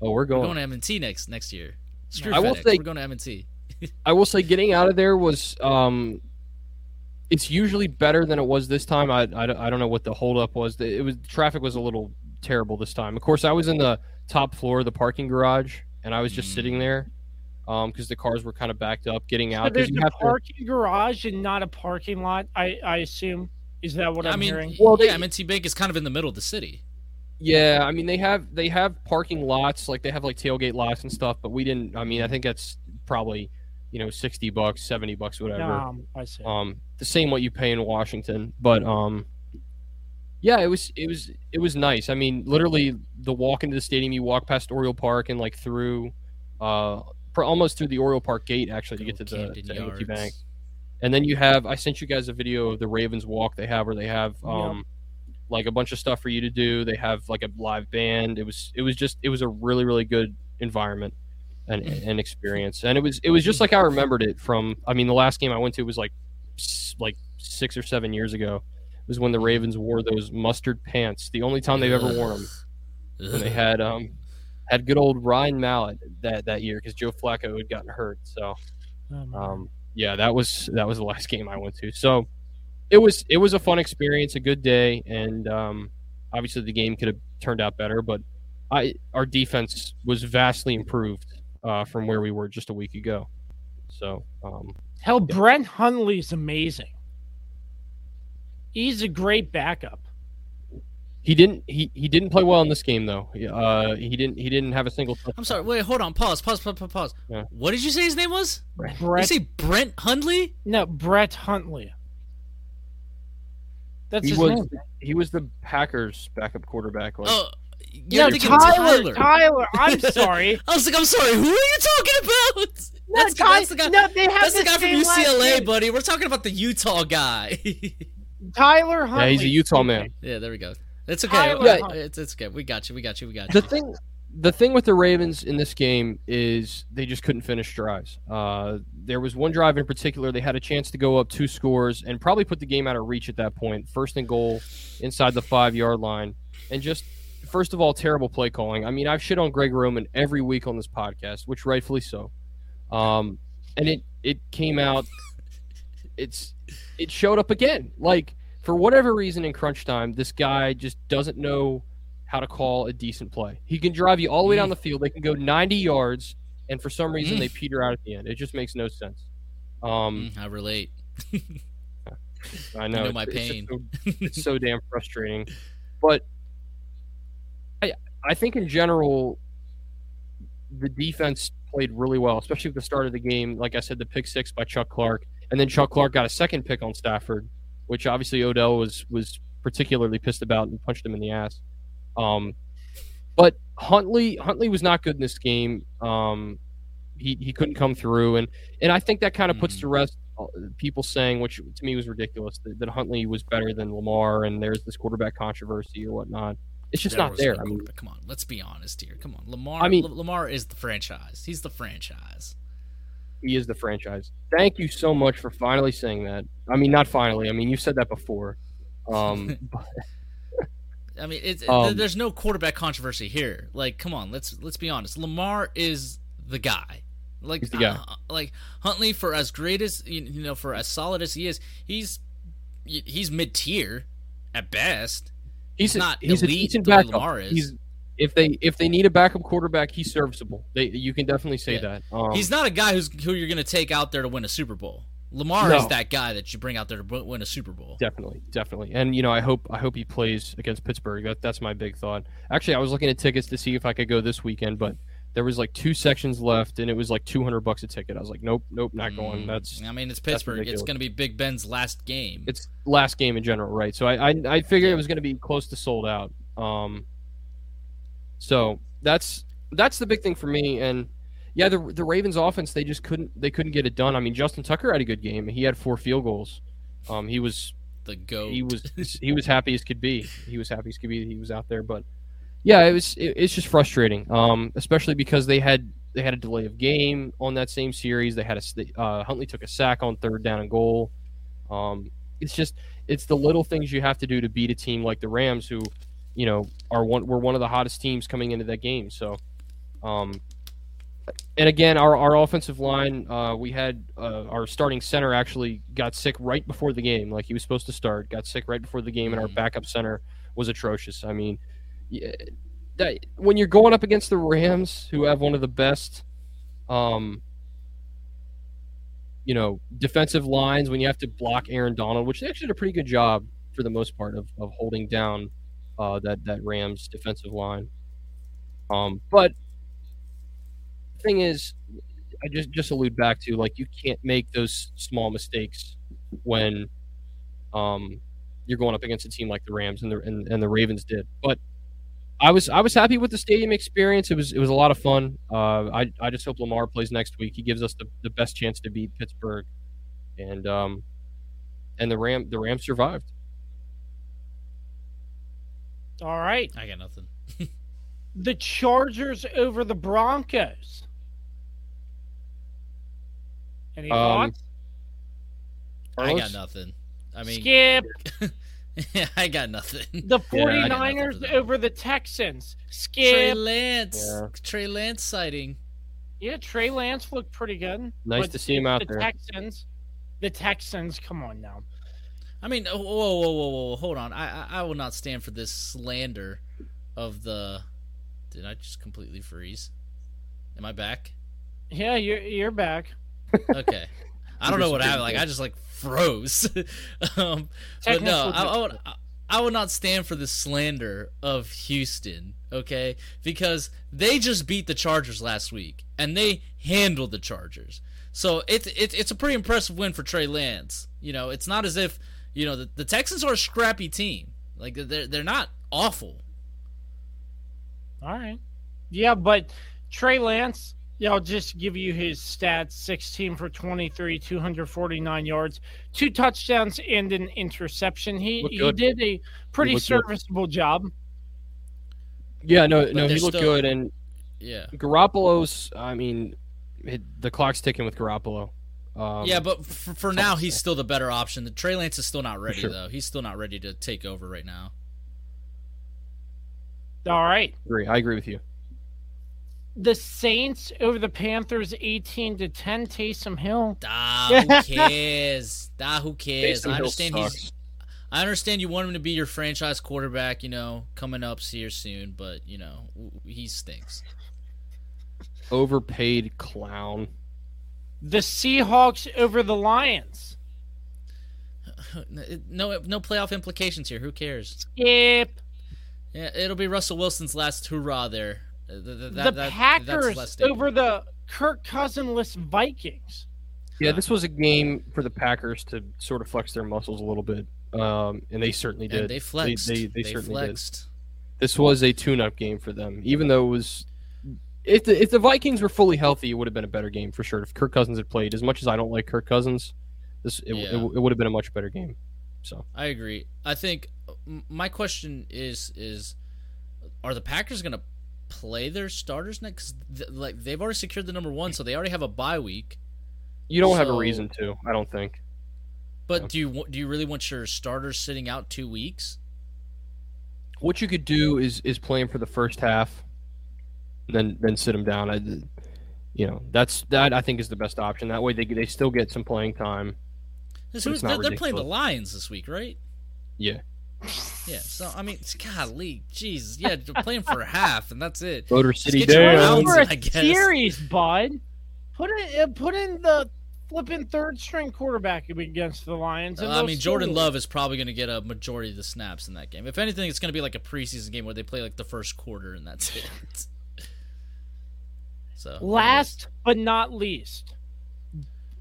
Oh, we're We're going. going to M&T next next year. Screw I will FedEx. say- we're going to M&T. I will say getting out of there was um it's usually better than it was this time. I, I, don't- I don't know what the holdup was. It was traffic was a little terrible this time. Of course, I was in the top floor of the parking garage and I was just Mm. sitting there um because the cars were kind of backed up getting So out there's you a have to parking garage and not a parking lot. I I assume is that what I I'm mean, hearing? Well, they- yeah, M&T Bank is kind of in the middle of the city. Yeah, I mean they have they have parking lots, like they have like tailgate lots and stuff, but we didn't I mean I think that's probably, you know, 60 bucks, 70 bucks whatever. Um, I see. um the same what you pay in Washington but um yeah it was it was it was nice. I mean literally the walk into the stadium you walk past Oriole Park and like through uh for almost through the Oriole Park gate actually to get to the Camden to M&T Bank. And then you have I sent you guys a video of the Ravens walk they have where they have um like a bunch of stuff for you to do. They have like a live band. It was it was just it was a really really good environment and, and experience. And it was it was just like I remembered it from I mean the last game I went to was like like six or seven years ago. It was when the Ravens wore those mustard pants the only time they've ever worn them when they had um had good old Ryan Mallett that that year because Joe Flacco had gotten hurt. So Oh, um, yeah, that was that was the last game I went to. So it was it was a fun experience, a good day, and um, obviously the game could have turned out better, but I our defense was vastly improved uh, from where we were just a week ago. So um, Hell, Brett Hundley's amazing. He's a great backup. he didn't he, he didn't play well in this game though. Uh, he didn't he didn't have a single. touchdown. I'm sorry. Wait, hold on. Pause. Pause. Pause. Pause. pause. Yeah. What did you say his name was? Did you say Brett Hundley? no, Brett Hundley. That's He his was name. he was the Packers backup quarterback. Like, Oh, you're No, Tyler, Tyler. Tyler. I'm sorry. I was like, I'm sorry. Who are you talking about? No, That's, Ty- that's the guy. no, they have that's the the guy from same last UCLA, buddy. We're talking about the Utah guy. Tyler Huntley. yeah, he's a Utah man. yeah, there we go. It's okay. Yeah, it's, it's okay. We got you. We got you. We got you. the you. thing the thing with the Ravens in this game is they just couldn't finish drives. Uh, there was one drive in particular they had a chance to go up two scores and probably put the game out of reach at that point. First and goal inside the five yard line, and just first of all terrible play calling. I mean I've shit on Greg Roman every week on this podcast, which rightfully so. Um, and it it came out. It's it showed up again. Like for whatever reason in crunch time, this guy just doesn't know how to call a decent play. He can drive you all the way down the field. They can go 90 yards, and for some reason Mm. they peter out at the end. It just makes no sense. Um, Mm, I relate. I know, know my it's- it's pain. so, it's so damn frustrating. But I think in general the defense played really well, especially at the start of the game. Like I said, the pick six by Chuck Clark, and then Chuck Clark got a second pick on Stafford, which obviously Odell was was particularly pissed about and punched him in the ass. Um, but Huntley Huntley was not good in this game. Um, he, he couldn't come through, and and I think that kind of puts Mhm. to rest uh, people saying, which to me was ridiculous, that, that Huntley was better than Lamar, and there's this quarterback controversy or whatnot. It's just There not there. no I mean, come on, let's be honest here. Come on, Lamar. I mean- L- Lamar is the franchise. He's the franchise. he is the franchise. Thank you so much for finally saying that. I mean, not finally. I mean, you said that before. Um, but- I mean, it's Um, there's no quarterback controversy here. Like, come on, let's let's be honest. Lamar is the guy. Like, He's the guy. uh, like Huntley, for as great as you you know, for as solid as he is, he's he's mid tier at best. He's, He's a- not he's a elite decent backup. Lamar is. He's if they if they need a backup quarterback, he's serviceable. They you can definitely say Yeah. that. Um, he's not a guy who's who you're going to take out there to win a Super Bowl. Lamar No. is that guy that you bring out there to win a Super Bowl. Definitely, definitely, and you know, I hope I hope he plays against Pittsburgh. That, that's my big thought. Actually, I was looking at tickets to see if I could go this weekend, but there was like two sections left, and it was like two hundred bucks a ticket. I was like, nope, nope, not going. Mm, That's I mean, it's Pittsburgh. It's going to be Big Ben's last game. it's last game in general, right? So I I, I figured it was going to be close to sold out. Um, so that's that's the big thing for me. And yeah, the the Ravens offense they just couldn't they couldn't get it done. I mean, Justin Tucker had a good game. He had four field goals. Um, he was the goat. he was he was happy as could be. He was happy as could be. He was out there, but yeah, it was it, it's just frustrating. Um, especially because they had they had a delay of game on that same series. They had a uh, Huntley took a sack on third down and goal. Um, it's just it's the little things you have to do to beat a team like the Rams, who you know are one were one of the hottest teams coming into that game. So, um, and again, our, our offensive line, uh, we had uh, our starting center actually got sick right before the game, like he was supposed to start. Got sick right before the game, and our Mhm. backup center was atrocious. I mean, when you're going up against the Rams, who have one of the best, um, you know, defensive lines, when you have to block Aaron Donald, which they actually did a pretty good job for the most part of, of holding down uh, that that Rams defensive line. Um, but the thing is, I just just allude back to like you can't make those small mistakes when um, you're going up against a team like the Rams and the and, and the Ravens did. But I was I was happy with the stadium experience. It was it was a lot of fun. Uh, I I just hope Lamar plays next week. He gives us the, the best chance to beat Pittsburgh, and um, and the Ram the Rams survived. All right. I got nothing. The Chargers over the Broncos. Any Um, thoughts? I got nothing. I mean, Skip. I got nothing. The Yeah, I got nothing 49ers for that. over the Texans. Skip. Trey Lance. Yeah. Trey Lance sighting. Yeah, Trey Lance looked pretty good. Nice to see him out the there. Texans. The Texans, come on now. I mean, oh, whoa, whoa, whoa, whoa, whoa, hold on. I, I, I will not stand for this slander of the. Did I just completely freeze? Am I back? Yeah, you're you're back. Okay. I don't know what happened. Like I just like froze. um, but no, I, I would. I, I would not stand for the slander of Houston, okay? Because they just beat the Chargers last week, and they handled the Chargers. So it's it's it's a pretty impressive win for Trey Lance. You know, it's not as if you know the, the Texans are a scrappy team. Like they're they're not awful. All right. Yeah, but Trey Lance, yeah, I'll just give you his stats 16 for 23, 249 yards, two touchdowns, and an interception. He, he did a pretty looked good. serviceable job. Yeah, no, But no, he looked still- good, and Yeah. Garoppolo's. I mean, it, the clock's ticking with Garoppolo. Um, yeah, but for, for now he's still the better option. The Trey Lance is still not ready sure. though. He's still not ready to take over right now. All right. I agree. I agree with you. The Saints over the Panthers 18 to 10. Taysom Hill. Ah, who cares? ah, who cares? Taysom I understand sucks. he's. I understand you want him to be your franchise quarterback. You know, coming up here soon, but you know he stinks. overpaid clown. The Seahawks over the Lions. No, no playoff implications here. Who cares? Skip. Yeah, it'll be Russell Wilson's last hurrah there. Th- th- that- the that- Packers over the Kirk Cousinless Vikings. Yeah, this was a game for the Packers to sort of flex their muscles a little bit, um, and they certainly did. And they flexed. They, They, they, they certainly did. This was a tune-up game for them, even though it was. If the if the Vikings were fully healthy, it would have been a better game for sure. If Kirk Cousins had played, as much as I don't like Kirk Cousins, this it, Yeah. it, it would have been a much better game. So I agree. I think my question is is are the Packers going to play their starters next? th- like they've already secured the number one, so they already have a bye week. you don't have a reason to. I don't think. But Yeah. do you do you really want your starters sitting out two weeks? What you could do is is play him for the first half, then then sit them down. I, you know, that's that I think is the best option. That way they they still get some playing time. This But who- it's they're, they're playing the. Lions this week, right? Yeah. Yeah. So I mean, golly, Jesus, yeah, they're playing for a half, and that's it. Motor City get your down. rounds Over I a guess. series, bud. Put it. uh, Put in the flipping third string quarterback against the Lions. And Uh, I mean, Jordan lose. Love is probably going to get a majority of the snaps in that game. If anything, it's going to be like a preseason game where they play like the first quarter and that's it. So Last but not least,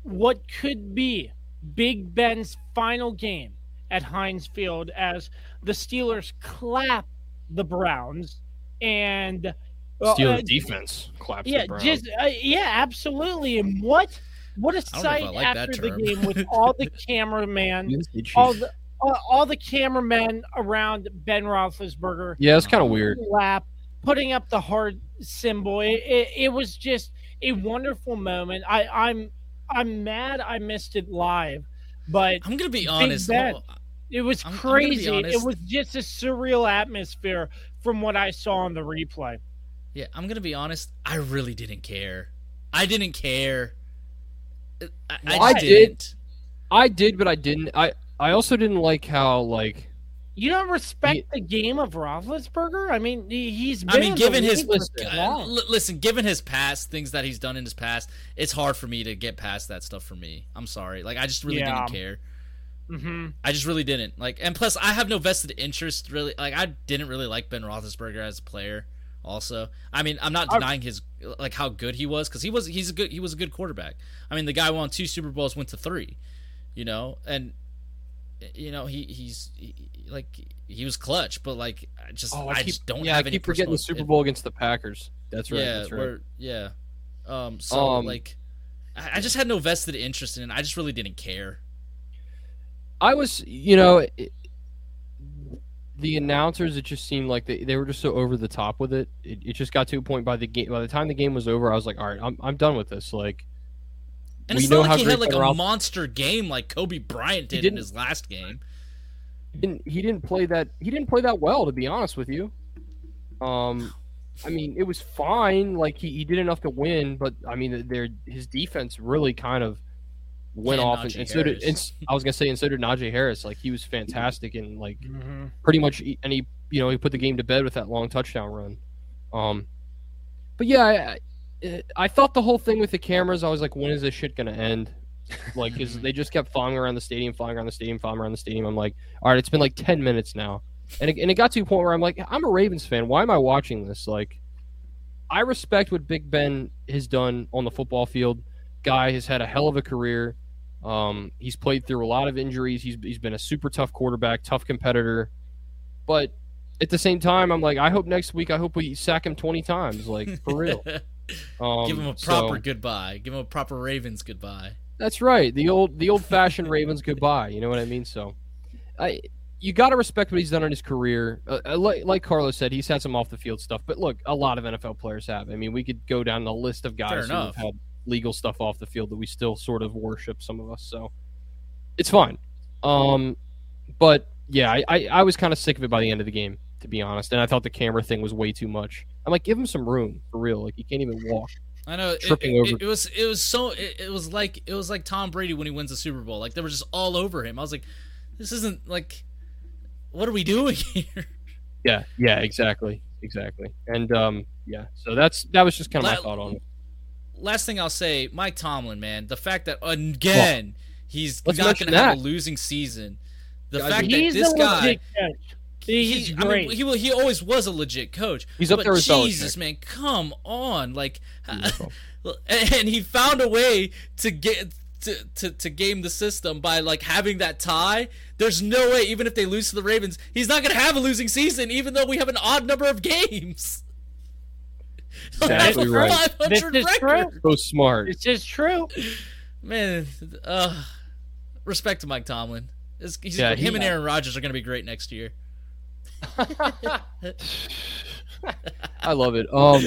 what could be Big Ben's final game at Heinz Field as the Steelers clap the Browns and well, Steelers uh, defense claps yeah, the Browns. just uh, yeah, absolutely. And what what a I don't know if sight like after the game with all the cameraman, Yes, they cheat. all the all, all the cameramen around Ben Roethlisberger yeah, it's kind of weird. lap, putting up the heart symbol. It, it, it was just a wonderful moment. I, I'm I'm mad I missed it live, but I'm going to be honest. Ben. It was I'm- I'm crazy. It was just a surreal atmosphere from what I saw on the replay. Yeah, I'm going to be honest. I really didn't care. I didn't care. I, I, I just did. didn't. I did, but I didn't. I I also didn't like how like You don't respect the game of Roethlisberger? I mean, he- he's been I mean, given his league uh, listen, given his past, things that he's done in his past, it's hard for me to get past that stuff. For me, I'm sorry. Like, I just really Yeah. didn't care. Hmm I just really didn't like, and plus, I have no vested interest. Really, like, I didn't really like Ben Roethlisberger as a player. Also, I mean, I'm not denying his like how good he was because he was he's a good he was a good quarterback. I mean, the guy won two Super Bowls, went to three, you know, and you know he he's he, like he was clutch, but like I just oh, I, keep, just don't yeah, have I any keep forgetting the Super Bowl against the Packers. That's right. yeah, that's right. yeah. Um, so Um, like, I, I just had no vested interest in it. I just really didn't care. I was, you know, it, the announcers. It just seemed like they, they were just so over the top with it. it. It just got to a point by the game. By the time the game was over, I was like, all right, I'm I'm done with this. Like, And it's know not how like he had like a monster game like Kobe Bryant did in his last game. he didn't he didn't play that he didn't play that well to be honest with you. Um, I mean, it was fine. Like he, he did enough to win, but I mean, their his defense really kind of went And off, and, Najee and so did. And, Harris. s- I was gonna say, and so did Najee Harris. Like he was fantastic, and like hmm pretty much, and he you know he put the game to bed with that long touchdown run. Um, but yeah, I, I, I thought the whole thing with the cameras, I was like, when is this shit gonna end? Like, because they just kept following around the stadium, following around the stadium, following around the stadium. I'm like, all right, it's been like ten minutes now, and it, and it got to a point where I'm like, I'm a Ravens fan. Why am I watching this? Like, I respect what Big Ben has done on the football field. Guy has had a hell of a career. Um, he's played through a lot of injuries. He's he's been a super tough quarterback, tough competitor. But at the same time, I'm like, I hope next week, I hope we sack him 20 times, like for real. Um, Give him a so- proper goodbye. Give him a proper Ravens goodbye. that's right. The old the old fashioned Ravens goodbye. You know what I mean? So, I you got to respect what he's done in his career. Uh, uh, like, like Carlos said, he's had some off the field stuff. But look, a lot of NFL players have. I mean, we could go down the list of guys who have had legal stuff off the field that we still sort of worship. Some of us, so it's fine. Um, but yeah, I, I, I was kind of sick of it by the end of the game, to be honest. And I thought the camera thing was way too much. I'm like, give him some room for real. Like you can't even walk. I know it, Tripping it, over- it, it was it was so it, it was like it was like Tom Brady when he wins the Super Bowl. Like they were just all over him. I was like, this isn't like what are we doing here? Yeah, yeah, exactly, exactly. And um, yeah, so that's that was just kind of my La- thought on it. Last thing I'll say, Mike Tomlin, man, the fact that again he's let's not going to have a losing season. The Guys, fact He's that this a guy legit coach. He's he, great. I mean, he will- he always was a legit coach. He's up there with Jesus, Belichick. man, come on, like, and he found a way to get to, to to game the system by like having that tie. There's no way, even if they lose to the Ravens, he's not gonna have a losing season, even though we have an odd number of games. Exactly right. 500 This is true. So smart. this is true. Man, uh, respect to Mike Tomlin. It's- he's- Yeah, him he- and Aaron Rodgers are gonna be great next year. I love it. Um,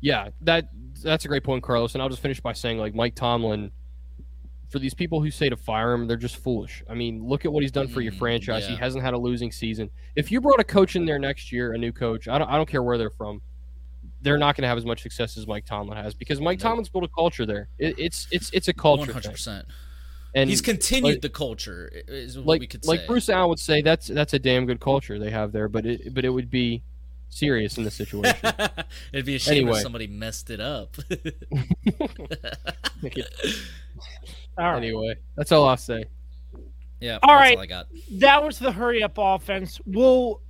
yeah, that that's a great point, Carlos. And I'll just finish by saying, like Mike Tomlin, for these people who say to fire him, they're just foolish. I mean, look at what he's done for your Mm, franchise. He hasn't had a losing season. If you brought a coach in there next year, a new coach, I don't, I don't care where they're from, they're not going to have as much success as Mike Tomlin has because Mike Nope. Tomlin's built a culture there. It, it's it's it's a culture One hundred percent. And He's continued like- the culture. Is what like we could like say. Bruce Allen would say, that's that's a damn good culture they have there. But it but it would be serious in this situation. It'd be a shame Anyway. if somebody messed it up. All right. Anyway, that's all I'll say. Yeah, All that's right. all I got. That was the hurry up offense. We'll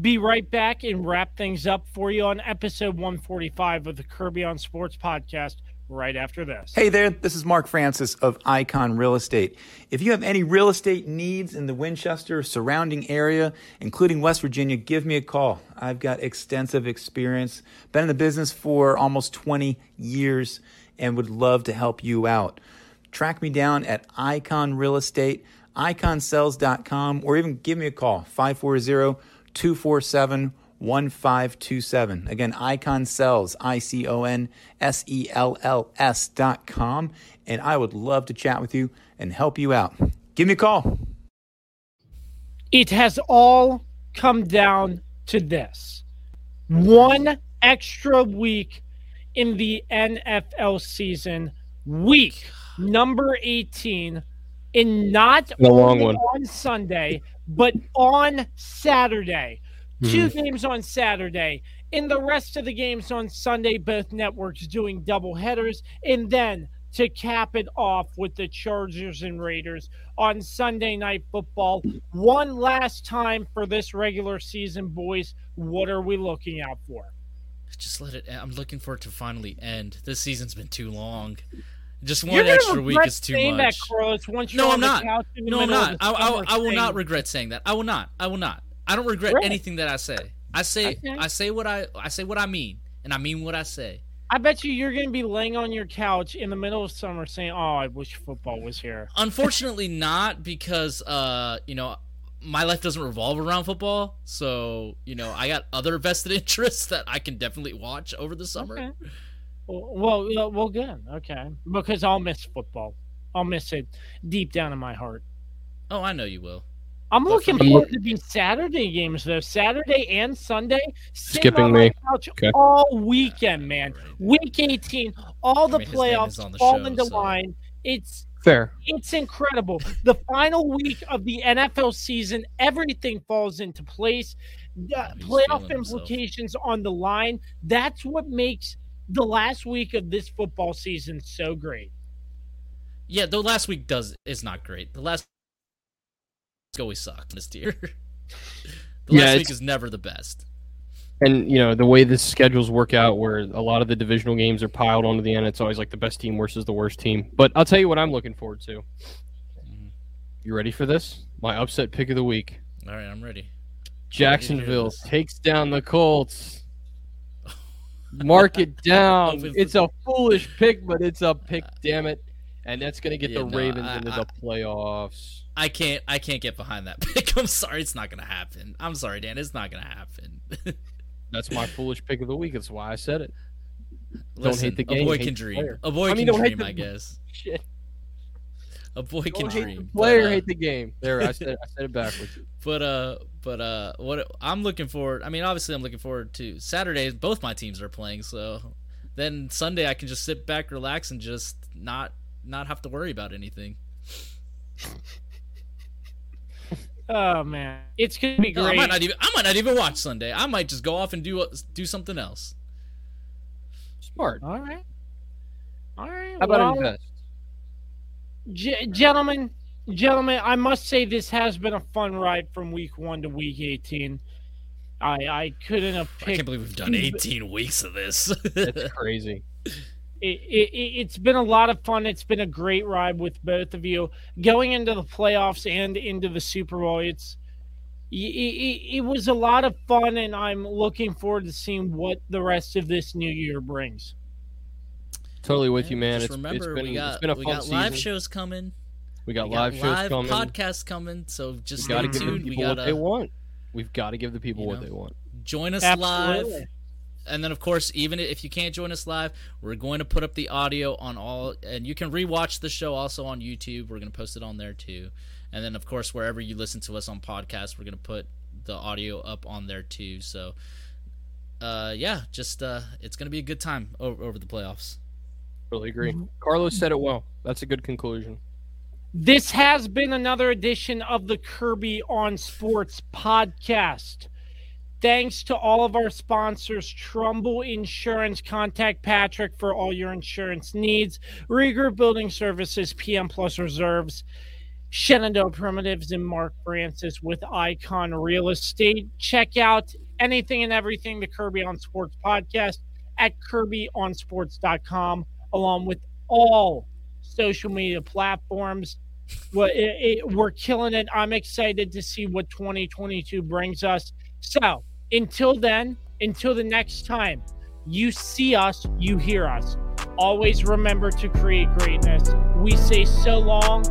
be right back and wrap things up for you on episode 145 of the Kirby on Sports podcast right after this. Hey there, this is Mark Francis of Icon Real Estate. If you have any real estate needs in the Winchester surrounding area, including West Virginia, give me a call. I've got extensive experience, been in the business for almost 20 years, and would love to help you out. Track me down at Icon Real Estate, iconsells.com, or even give me a call, 540 247 1527. Again, Icon Sells, I C O N S E L L S dot com. And I would love to chat with you and help you out. Give me a call. It has all come down to this one extra week in the NFL season, week number 18, and not A long only one. on Sunday, but on Saturday. Two hmm. games on Saturday. In the rest of the games on Sunday, both networks doing double headers. And then to cap it off with the Chargers and Raiders on Sunday Night Football. One last time for this regular season, boys. What are we looking out for? Just let it. I'm looking for it to finally end. This season's been too long. Just one extra week is too much. That, Carlos, once No, I'm not. No, I'm not. I, I, I will not regret saying that. I will not. I will not. I don't regret anything that I say. I say Okay. I say what I I say what I mean, and I mean what I say. I bet you you're going to be laying on your couch in the middle of summer saying, "Oh, I wish football was here." Unfortunately, not because uh you know my life doesn't revolve around football. So you know I got other vested interests that I can definitely watch over the summer. Okay. Well, well, well, good. Okay, because I'll miss football. I'll miss it deep down in my heart. Oh, I know you will. I'm But looking for me- forward to these Saturday games though. Saturday and Sunday. sitting Skipping on me. couch Okay. all weekend, man. Week 18, all the mean, his name is playoffs on the fall show, into so- line. It's Fair. it's incredible. The final week of the NFL season, everything falls into place. The he's playoff feeling himself. implications on the line. That's what makes the last week of this football season so great. Yeah, the last week does is not great. The last always sucked this year. the Yeah, last week is never the best. And you know the way the schedules work out, where a lot of the divisional games are piled onto the end, it's always like the best team versus the worst team. But I'll tell you what I'm looking forward to. Mhm. You ready for this? My upset pick of the week: All right, I'm ready. Jacksonville takes down the Colts. Mark it down. It's a foolish pick, but it's a pick. Uh, damn it! And that's gonna get Yeah, the no, Ravens I- into I- the playoffs. I can't I can't get behind that pick. I'm sorry, it's not gonna happen. I'm sorry, Dan, it's not gonna happen. That's my foolish pick of the week. That's why I said it. Listen, hate the game, A boy can dream. A boy I mean, can dream, the- I guess. Shit. A boy can Don't hate dream. the but, player, uh, hate the game. There, I said, I said it backwards. But uh, but uh, what I'm looking forward. I mean, obviously, I'm looking forward to Saturday. Both my teams are playing, so then Sunday I can just sit back, relax, and just not not have to worry about anything. Oh man, it's gonna be Hell, I great. might not even I might not even watch Sunday. I might just go off and do do something else. Smart. All right, all right. How about well, invest? G- gentlemen, gentlemen, I must say this has been a fun ride from week one to week 18. I I couldn't have I picked. can't believe we've done 18 weeks of this. That's crazy. it, it, it's been a lot of fun. It's been a great ride with both of you going into the playoffs and into the Super Bowl. It's it, it, it was a lot of fun, and I'm looking forward to seeing what the rest of this new year brings. Totally with you, man. Just It's, remember, it's been, we got it's been a we fun got season. live shows coming. We got we live got shows live coming. podcasts coming. So just we got to give the. We people what gotta they want. We've got to give the people You what they want. join us Absolutely. live. And then, of course, even if you can't join us live, we're going to put up the audio on all, and you can rewatch the show also on YouTube. We're going to post it on there too. And then, of course, wherever you listen to us on podcasts, we're going to put the audio up on there too. So, uh, yeah, just uh, it's going to be a good time over, over the playoffs. Really agree. Mm-hmm. Carlos said it well. That's a good conclusion. This has been another edition of the Kirby on Sports podcast. Thanks to all of our sponsors, Trumbull Insurance. Contact Patrick for all your insurance needs. Regroup Building Services, PM Plus Reserves, Shenandoah Primitives, and Mark Francis with Icon Real Estate. Check out anything and everything the Kirby on Sports podcast at kirbyonsports.com, along with all social media platforms. Well, it, it, we're killing it. I'm excited to see what 2022 brings us. So, until then, until the next time you see us, you hear us. Always remember to create greatness. We say so long